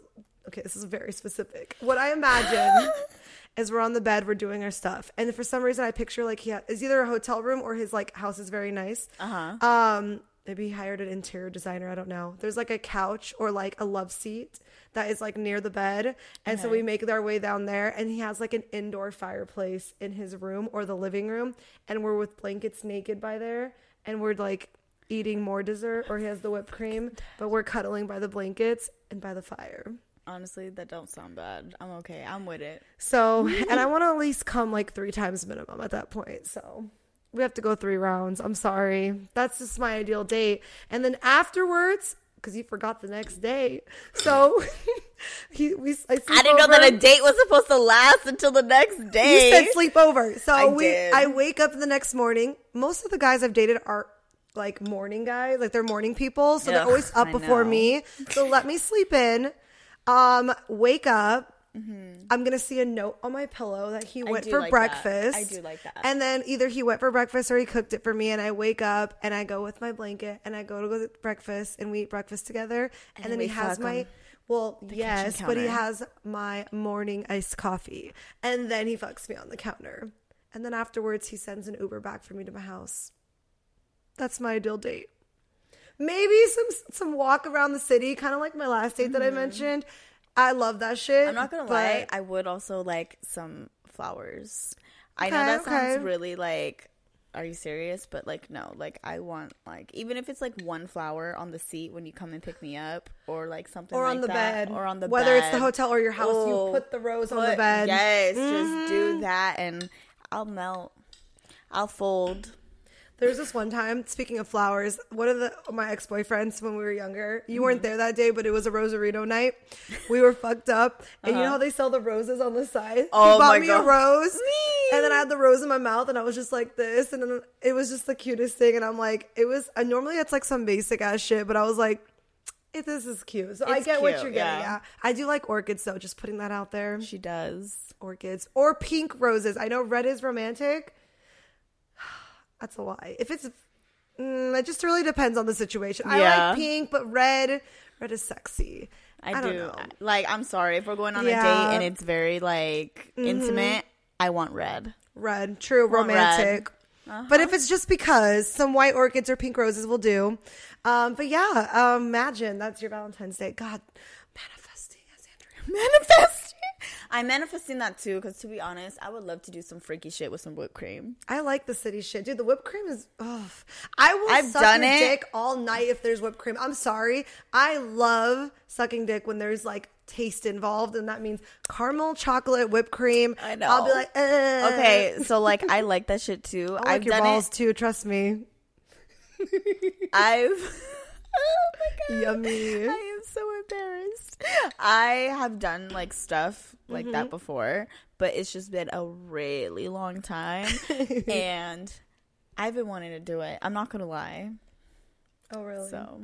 Speaker 2: okay, this is very specific. What I imagine is we're on the bed, we're doing our stuff, and for some reason I picture like he is either a hotel room or his like house is very nice.
Speaker 1: Uh huh.
Speaker 2: Um, maybe he hired an interior designer. I don't know. There's like a couch or like a love seat that is like near the bed, and so we make our way down there, and he has like an indoor fireplace in his room or the living room, and we're with blankets naked by there, and we're like eating more dessert, or he has the whipped cream, but we're cuddling by the blankets and by the fire.
Speaker 1: Honestly, that don't sound bad. I'm okay. I'm with it.
Speaker 2: So, and I want to at least come like three times minimum at that point. So, we have to go three rounds. I'm sorry. That's just my ideal date. And then afterwards, because you forgot the next day, so he we I, sleep
Speaker 1: I didn't know that a date was supposed to last until the next day.
Speaker 2: You said sleep over. So
Speaker 1: I
Speaker 2: we
Speaker 1: did.
Speaker 2: I wake up the next morning. Most of the guys I've dated are like morning guys, like they're morning people, so they're always up
Speaker 1: I
Speaker 2: before
Speaker 1: know.
Speaker 2: me. So let me sleep in. Um, wake up. I'm gonna see a note on my pillow that he went for
Speaker 1: like that.
Speaker 2: breakfast.
Speaker 1: I do like that.
Speaker 2: And then either he went for breakfast or he cooked it for me, and I wake up and I go with my blanket and I go to go to breakfast and we eat breakfast together. And, then
Speaker 1: then
Speaker 2: he has my well, yes, but he has my morning iced coffee, and then he fucks me on the counter, and then afterwards he sends an Uber back for me to my house. That's my ideal date. Maybe some some walk around the city, kind of like my last date that I mentioned. I love that shit.
Speaker 1: Mm-hmm. I'm not gonna
Speaker 2: but-
Speaker 1: lie. I would also like some flowers. I know
Speaker 2: Okay,
Speaker 1: that sounds really like. Are you serious? But like, no. Like, I want like even if it's like one flower on the seat when you come and pick me up, or like something
Speaker 2: or
Speaker 1: like
Speaker 2: on the
Speaker 1: that,
Speaker 2: bed,
Speaker 1: or on the
Speaker 2: whether it's the hotel or your house,
Speaker 1: Oh,
Speaker 2: you put the rose on the bed.
Speaker 1: Yes, just
Speaker 2: Mm-hmm.
Speaker 1: do that, and I'll melt. I'll fold.
Speaker 2: There's this one time, speaking of flowers, one of the my ex boyfriends when we were younger, you
Speaker 1: Mm-hmm.
Speaker 2: weren't there that day, but it was a Rosarito night. We were fucked up, and you know how they sell the roses on the side.
Speaker 1: Uh-huh. Oh
Speaker 2: he bought me
Speaker 1: God.
Speaker 2: a rose, and then I had the rose in my mouth, and I was just like this, and then it was just the cutest thing. And I'm like, it was. Uh, normally it's like some basic ass shit, but I was like, eh, this is cute. So I
Speaker 1: It's
Speaker 2: get what you're getting.
Speaker 1: yeah.
Speaker 2: Yeah, I do like orchids though. Just putting that out there
Speaker 1: She does.
Speaker 2: orchids or pink roses. I know red is romantic. That's a lie. If it's, mm, it just really depends on the situation. I like pink, but red, red is sexy.
Speaker 1: I,
Speaker 2: I don't know.
Speaker 1: Like, I'm sorry if we're going on a
Speaker 2: Yeah. Mm-hmm.
Speaker 1: date and it's very like intimate. I want red.
Speaker 2: Red, true,
Speaker 1: Want red.
Speaker 2: romantic. But if it's just because some white orchids or pink roses will do. Um, but yeah, um, imagine that's your Valentine's Day. God, manifesting as Andrea
Speaker 1: Manifesting. I'm manifesting that too, because to be honest, I would love to do some freaky shit with some whipped cream.
Speaker 2: I like the city shit, dude. The whipped cream is. Ugh. I will
Speaker 1: I've
Speaker 2: suck
Speaker 1: done
Speaker 2: your
Speaker 1: it.
Speaker 2: dick all night if there's whipped cream. I'm sorry. I love sucking dick when there's like taste involved, and that means caramel, chocolate, whipped cream.
Speaker 1: I know.
Speaker 2: I'll be like, eh.
Speaker 1: Okay, so like I like that shit too.
Speaker 2: I like
Speaker 1: I've
Speaker 2: your
Speaker 1: done
Speaker 2: balls
Speaker 1: it.
Speaker 2: too. Trust me.
Speaker 1: I've. Oh.
Speaker 2: Yummy.
Speaker 1: I am so embarrassed. I have done like stuff like
Speaker 2: Mm-hmm.
Speaker 1: that before, but it's just been a really long time, and I've been wanting to do it. I'm not gonna lie.
Speaker 2: Oh really?
Speaker 1: So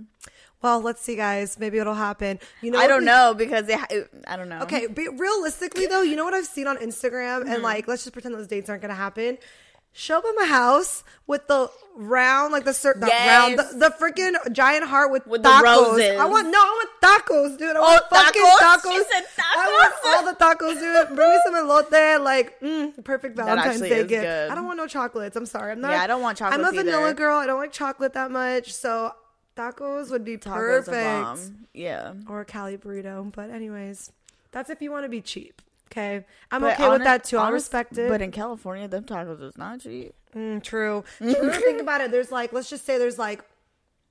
Speaker 2: Well, let's see, guys. Maybe it'll happen. You know,
Speaker 1: I don't
Speaker 2: we-
Speaker 1: know because it, it- I don't know.
Speaker 2: Okay, but realistically though, you know what I've seen on Instagram,
Speaker 1: Mm-hmm.
Speaker 2: and like, let's just pretend those dates aren't gonna happen. Show up at my house with the round, like the not
Speaker 1: Yes.
Speaker 2: round, the, the freaking giant heart with,
Speaker 1: With the
Speaker 2: tacos.
Speaker 1: roses.
Speaker 2: I want no, I want tacos, dude. I want
Speaker 1: Oh,
Speaker 2: fucking
Speaker 1: tacos?
Speaker 2: tacos.
Speaker 1: Said
Speaker 2: I want all the tacos, dude. Bring me some elote, like mm, perfect Valentine's Day gift.
Speaker 1: good.
Speaker 2: I don't want no chocolates. I'm sorry, I'm not.
Speaker 1: Yeah, I don't want
Speaker 2: I'm a
Speaker 1: chocolates
Speaker 2: vanilla
Speaker 1: either.
Speaker 2: girl. I don't like chocolate that much, so tacos would be
Speaker 1: Tacos
Speaker 2: perfect.
Speaker 1: Yeah.
Speaker 2: or a Cali burrito. But anyways, that's if you want to be cheap. Okay, I'm
Speaker 1: But
Speaker 2: okay with
Speaker 1: honest-
Speaker 2: that too. I'll respect it.
Speaker 1: But in California, them tacos is not cheap.
Speaker 2: Mm, true. Think about it. There's like, let's just say there's like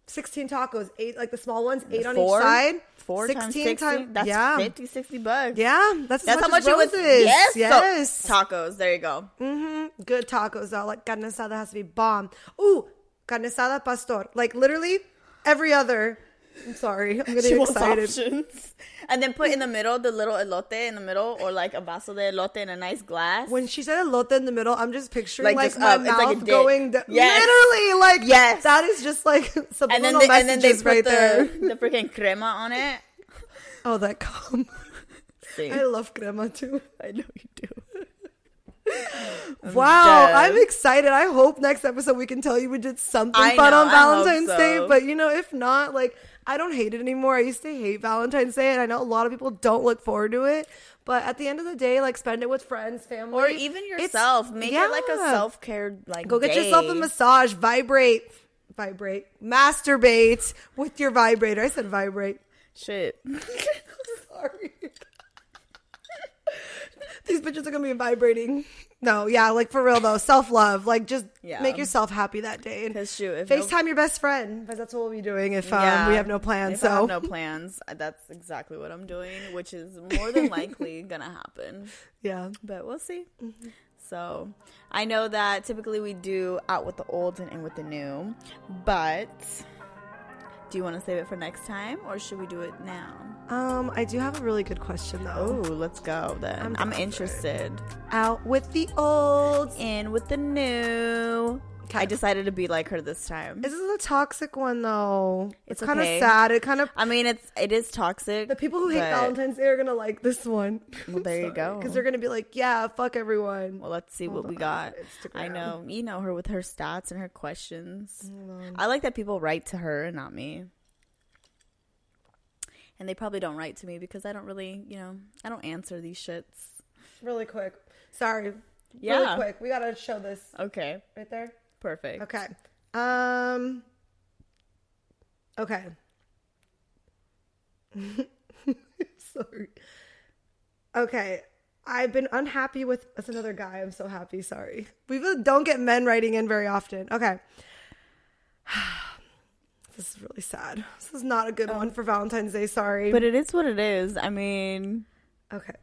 Speaker 2: 16 tacos, eight like the small ones, eight on each side.
Speaker 1: Four times 60?
Speaker 2: times-
Speaker 1: That's
Speaker 2: yeah,
Speaker 1: 50, 60 bucks.
Speaker 2: yeah. That's,
Speaker 1: That's
Speaker 2: as
Speaker 1: how
Speaker 2: much,
Speaker 1: much it was. Yes.
Speaker 2: yes.
Speaker 1: So, tacos. There you go.
Speaker 2: Mm-hmm. Good tacos though. Like carne asada has to be bomb. Ooh, carne asada pastor. Like literally every other. I'm sorry. I'm getting
Speaker 1: She wants
Speaker 2: excited.
Speaker 1: options. And then put in the middle the little elote in the middle, or like a vaso de elote in a nice glass.
Speaker 2: When she said elote in the middle, I'm just picturing
Speaker 1: Like,
Speaker 2: like,
Speaker 1: just
Speaker 2: my
Speaker 1: uh, up.
Speaker 2: Mouth
Speaker 1: like
Speaker 2: going. Da-
Speaker 1: Yes.
Speaker 2: Literally, like
Speaker 1: Yes.
Speaker 2: that is just like
Speaker 1: and
Speaker 2: subliminal
Speaker 1: then they, and then they
Speaker 2: messages
Speaker 1: put
Speaker 2: right
Speaker 1: the,
Speaker 2: there.
Speaker 1: the freaking crema on it.
Speaker 2: Oh, that cum.
Speaker 1: See,
Speaker 2: I love crema too.
Speaker 1: I know you do.
Speaker 2: Wow,
Speaker 1: dead.
Speaker 2: I'm excited. I hope next episode we can tell you we did something
Speaker 1: I
Speaker 2: fun
Speaker 1: know,
Speaker 2: on
Speaker 1: I hope
Speaker 2: Valentine's Day. But you know, if not, like I don't hate it anymore. I used to hate Valentine's Day, and I know a lot of people don't look forward to it. But at the end of the day, like spend it with friends, family,
Speaker 1: Or even
Speaker 2: It's-
Speaker 1: yourself. Make it like a self care like
Speaker 2: Go get yourself a massage, vibrate, vibrate, masturbate with your vibrator. I said vibrate.
Speaker 1: Shit.
Speaker 2: Sorry. These bitches are gonna be vibrating. No, yeah, like for real though, self love. Like just
Speaker 1: Yeah.
Speaker 2: make yourself happy that day and
Speaker 1: Because shoot, if no-
Speaker 2: FaceTime your best friend because that's what we'll be doing if um,
Speaker 1: Yeah.
Speaker 2: we have no plans.
Speaker 1: If I
Speaker 2: So
Speaker 1: have no plans, that's exactly what I'm doing, which is more than likely gonna happen.
Speaker 2: yeah,
Speaker 1: But we'll see.
Speaker 2: Mm-hmm.
Speaker 1: So I know that typically we do out with the old and in with the new, but do you want to save it for next time or should we do it now?
Speaker 2: um, I do have a really good question though.
Speaker 1: Oh, let's go then.
Speaker 2: I'm
Speaker 1: I'm,
Speaker 2: down for it.
Speaker 1: interested.
Speaker 2: Out with the old.
Speaker 1: In with the new. I decided to be like her this time.
Speaker 2: This is a toxic one though. It's,
Speaker 1: It's
Speaker 2: kind of
Speaker 1: okay.
Speaker 2: sad. It kind of
Speaker 1: I mean, it's it is toxic.
Speaker 2: the people who hate
Speaker 1: but-
Speaker 2: Valentine's Day are gonna like this one.
Speaker 1: Well, there you go.
Speaker 2: Because they're gonna be like, yeah, fuck everyone.
Speaker 1: Well, let's see
Speaker 2: Hold
Speaker 1: what we got.
Speaker 2: Instagram.
Speaker 1: I know you know her with her stats and her questions. I like that people write to her and not me. And they probably don't write to me because I don't really, you know, I don't answer these shits.
Speaker 2: Really quick. Sorry.
Speaker 1: Yeah.
Speaker 2: Really quick. We gotta show this
Speaker 1: Okay,
Speaker 2: right there.
Speaker 1: Perfect.
Speaker 2: Okay. Um. Okay. Sorry. Okay. I've been unhappy with. That's another guy. I'm so happy. Sorry. We really don't get men writing in very often. Okay. This is really sad. This is not a good one for Valentine's Day. Sorry.
Speaker 1: But it is what it is. I mean,
Speaker 2: Okay.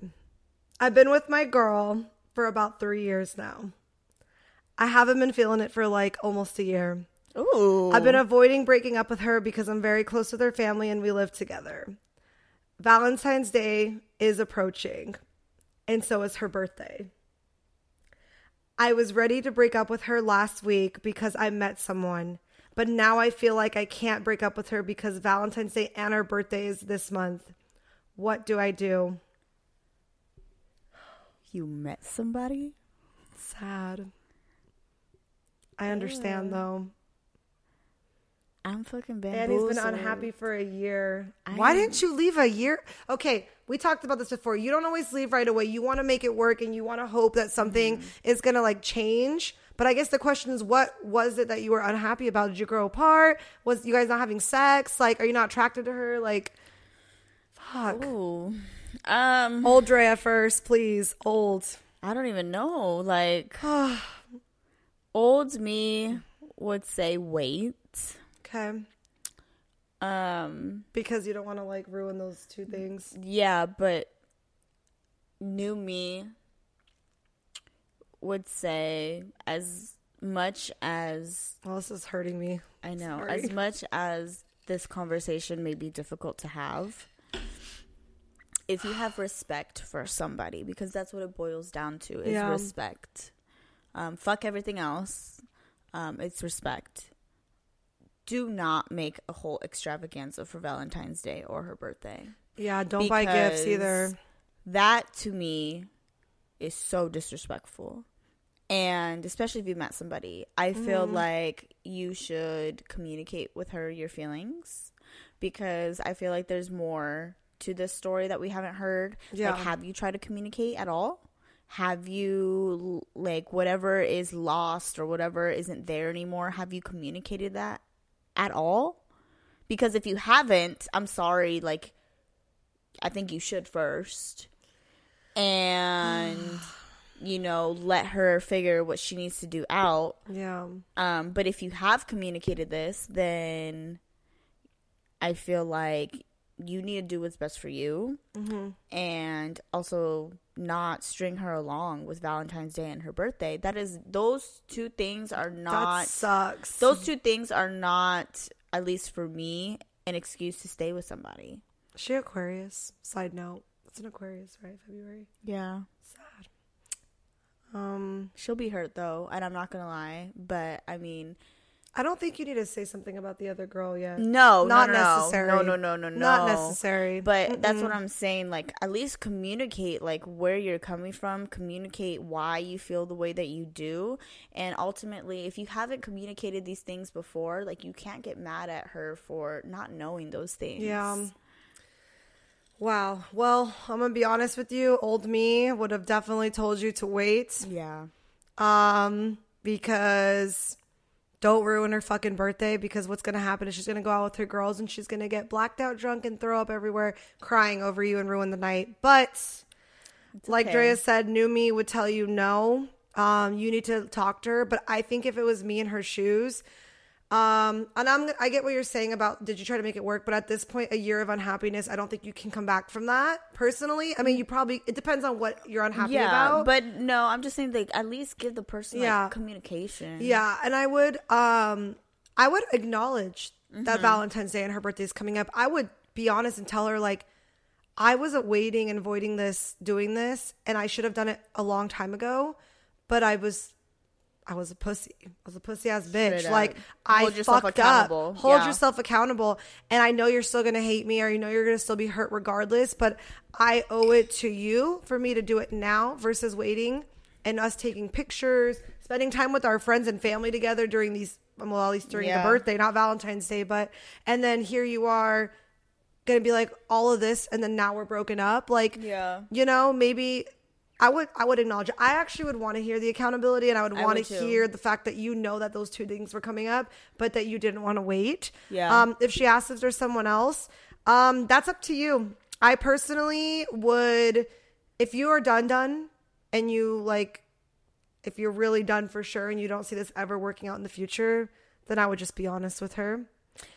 Speaker 2: I've been with my girl for about three years now. I haven't been feeling it for like almost a year.
Speaker 1: ooh,
Speaker 2: I've been avoiding breaking up with her because I'm very close with her family and we live together. Valentine's Day is approaching, and so is her birthday. I was ready to break up with her last week because I met someone, but now I feel like I can't break up with her because Valentine's Day and her birthday is this month. What do I do?
Speaker 1: you met somebody.
Speaker 2: Sad. I understand though.
Speaker 1: I'm fucking
Speaker 2: And
Speaker 1: bamboozled.
Speaker 2: he's been unhappy for a year.
Speaker 1: I
Speaker 2: Why
Speaker 1: am-
Speaker 2: didn't you leave a year? Okay, we talked about this before. You don't always leave right away. You want to make it work and you want to hope that something
Speaker 1: Mm-hmm.
Speaker 2: is going to like change. But I guess the question is what was it that you were unhappy about? Did you grow apart? Was you guys not having sex? Like are you not attracted to her? Like fuck.
Speaker 1: Ooh, Um,
Speaker 2: Old Drea first, please. Old.
Speaker 1: I don't even know. Like, old me would say wait.
Speaker 2: Okay.
Speaker 1: Um,
Speaker 2: Because you don't want to like ruin those two things.
Speaker 1: yeah, but new me would say as much as
Speaker 2: Well, this is hurting me.
Speaker 1: I know,
Speaker 2: Sorry.
Speaker 1: as much as this conversation may be difficult to have, if you have respect for somebody, because that's what it boils down to is
Speaker 2: Yeah.
Speaker 1: respect. Um, fuck everything else. Um, it's respect. Do not make a whole extravaganza for Valentine's Day or her birthday.
Speaker 2: Yeah, don't buy gifts either.
Speaker 1: That to me is so disrespectful. And especially if you met somebody, I feel
Speaker 2: Mm-hmm.
Speaker 1: like you should communicate with her your feelings because I feel like there's more to this story that we haven't heard.
Speaker 2: Yeah.
Speaker 1: Like, have you tried to communicate at all? Have you, like, whatever is lost or whatever isn't there anymore, have you communicated that at all? Because if you haven't, I'm sorry, like, I think you should first. And, you know, let her figure what she needs to do out.
Speaker 2: Yeah.
Speaker 1: Um, but if you have communicated this, then I feel like you need to do what's best for you and also not string her along with Valentine's Day and her birthday. That is, those two things are not,
Speaker 2: that sucks.
Speaker 1: those two things are not, at least for me, an excuse to stay with somebody.
Speaker 2: she Aquarius. Side note. It's an Aquarius, right? February.
Speaker 1: Yeah.
Speaker 2: Sad. Um,
Speaker 1: She'll be hurt though, and I'm not gonna lie, but I mean,
Speaker 2: I don't think you need to say something about the other girl yet.
Speaker 1: no,
Speaker 2: Not
Speaker 1: no, no,
Speaker 2: necessary.
Speaker 1: No, no, no, no, no,
Speaker 2: Not necessary.
Speaker 1: But that's what I'm saying. Like, at least communicate like where you're coming from. Communicate why you feel the way that you do, and ultimately, if you haven't communicated these things before, like you can't get mad at her for not knowing those things.
Speaker 2: Yeah. Wow. Well, I'm gonna be honest with you. Old me would have definitely told you to wait.
Speaker 1: Yeah.
Speaker 2: Um, because don't ruin her fucking birthday because what's gonna happen is she's gonna go out with her girls and she's gonna get blacked out drunk and throw up everywhere crying over you and ruin the night. But like
Speaker 1: okay.
Speaker 2: Drea said, new me would tell you no. Um, you need to talk to her. But I think if it was me in her shoes, um, and I'm I get what you're saying about did you try to make it work, but at this point, a year of unhappiness, I don't think you can come back from that. Personally, I mean, you probably it depends on what you're unhappy
Speaker 1: Yeah,
Speaker 2: about.
Speaker 1: but no, I'm just saying like at least give the person
Speaker 2: Yeah.
Speaker 1: like communication.
Speaker 2: Yeah, and I would um I would acknowledge
Speaker 1: Mm-hmm.
Speaker 2: that Valentine's Day and her birthday is coming up. I would be honest and tell her like I was waiting and avoiding this, doing this, and I should have done it a long time ago, but I was I was a pussy. I was a pussy ass bitch.
Speaker 1: Straight up.
Speaker 2: Like I
Speaker 1: Hold
Speaker 2: fucked up. Hold
Speaker 1: Yeah.
Speaker 2: yourself accountable. And I know you're still gonna hate me or you know you're gonna still be hurt regardless, but I owe it to you for me to do it now versus waiting and us taking pictures, spending time with our friends and family together during these well, at least during
Speaker 1: Yeah.
Speaker 2: the birthday, not Valentine's Day, but and then here you are gonna be like all of this and then now we're broken up. Like
Speaker 1: Yeah.
Speaker 2: you know, maybe I would I would acknowledge I actually would want to hear the accountability and I would want to hear the fact that you know that those two things were coming up, but that you didn't want to wait.
Speaker 1: Yeah.
Speaker 2: Um if she asks if there's someone else, um, that's up to you. I personally would if you are done done and you like if you're really done for sure and you don't see this ever working out in the future, then I would just be honest with her.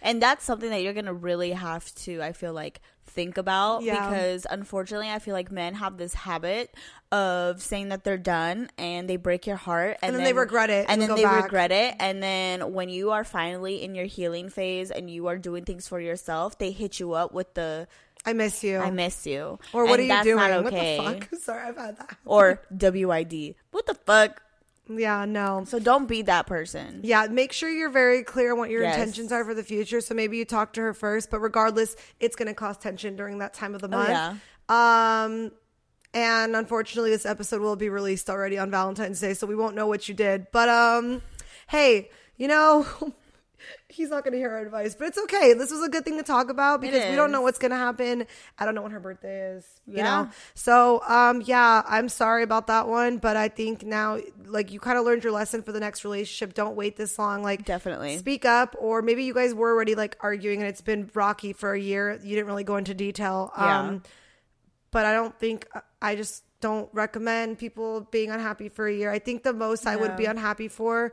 Speaker 1: And that's something that you're gonna really have to, I feel like, think about
Speaker 2: Yeah.
Speaker 1: because unfortunately, I feel like men have this habit of saying that they're done and they break your heart, and,
Speaker 2: And then they regret it
Speaker 1: and
Speaker 2: and
Speaker 1: then they
Speaker 2: back.
Speaker 1: regret it, and then when you are finally in your healing phase and you are doing things for yourself, they hit you up with the
Speaker 2: I miss you.
Speaker 1: "I miss you"
Speaker 2: or what
Speaker 1: And
Speaker 2: are you doing?
Speaker 1: Not okay.
Speaker 2: What the fuck? Sorry, I've had that.
Speaker 1: Or WID. What the fuck?
Speaker 2: Yeah, no.
Speaker 1: So don't be that person.
Speaker 2: Yeah, make sure you're very clear on what your
Speaker 1: Yes.
Speaker 2: intentions are for the future. So maybe you talk to her first, but regardless, it's going to cause tension during that time of the month.
Speaker 1: yeah.
Speaker 2: Um, and unfortunately, this episode will be released already on Valentine's Day, so we won't know what you did. But um, hey, you know. He's not going to hear our advice, but it's okay. This was a good thing to talk about because we don't know what's going to happen. I don't know when her birthday is, you
Speaker 1: Yeah.
Speaker 2: know? So, um, yeah, I'm sorry about that one, but I think now, like, you kind of learned your lesson for the next relationship. Don't wait this long. Like,
Speaker 1: Definitely.
Speaker 2: speak up, or maybe you guys were already like arguing and it's been rocky for a year. You didn't really go into detail.
Speaker 1: Yeah.
Speaker 2: Um, but I don't think I just don't recommend people being unhappy for a year. I think the most I would be unhappy for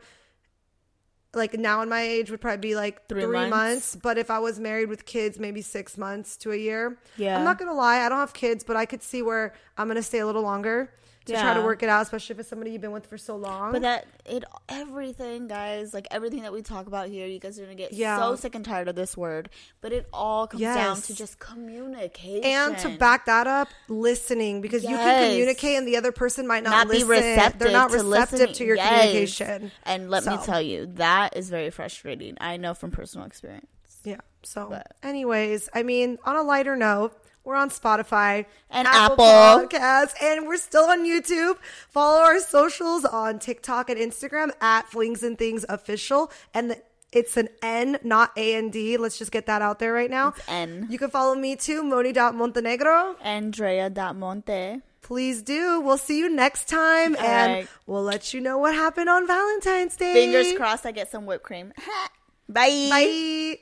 Speaker 2: like now in my age would probably be like
Speaker 1: Three
Speaker 2: three,
Speaker 1: months.
Speaker 2: months. But if I was married with kids, maybe six months to a year.
Speaker 1: Yeah.
Speaker 2: I'm not gonna lie, I don't have kids, but I could see where I'm gonna stay a little longer to try to work it out, especially if it's somebody you've been with for so long.
Speaker 1: But that it everything, guys, like everything that we talk about here, you guys are gonna get
Speaker 2: Yeah.
Speaker 1: so sick and tired of this word. But it all comes down to just communication
Speaker 2: and to back that up, listening because you can communicate and the other person might not,
Speaker 1: not
Speaker 2: listen.
Speaker 1: be receptive.
Speaker 2: They're not
Speaker 1: to
Speaker 2: receptive
Speaker 1: listening.
Speaker 2: to your
Speaker 1: Yes.
Speaker 2: communication.
Speaker 1: And let me tell you, that is very frustrating. I know from personal experience.
Speaker 2: Yeah. So,
Speaker 1: But-
Speaker 2: anyways, I mean, on a lighter note, we're on Spotify
Speaker 1: And Apple.
Speaker 2: Podcasts, and we're still on YouTube. Follow our socials on TikTok and Instagram at Flings and Things Official, and the, it's an N, not A and D. Let's just get that out there right now.
Speaker 1: N.
Speaker 2: You can follow me too, Moni.Montenegro.
Speaker 1: Andrea.monte.
Speaker 2: Please do. We'll see you next time,
Speaker 1: All
Speaker 2: and
Speaker 1: right.
Speaker 2: we'll let you know what happened on Valentine's Day.
Speaker 1: Fingers crossed I get some whipped cream. Bye.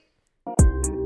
Speaker 2: Bye.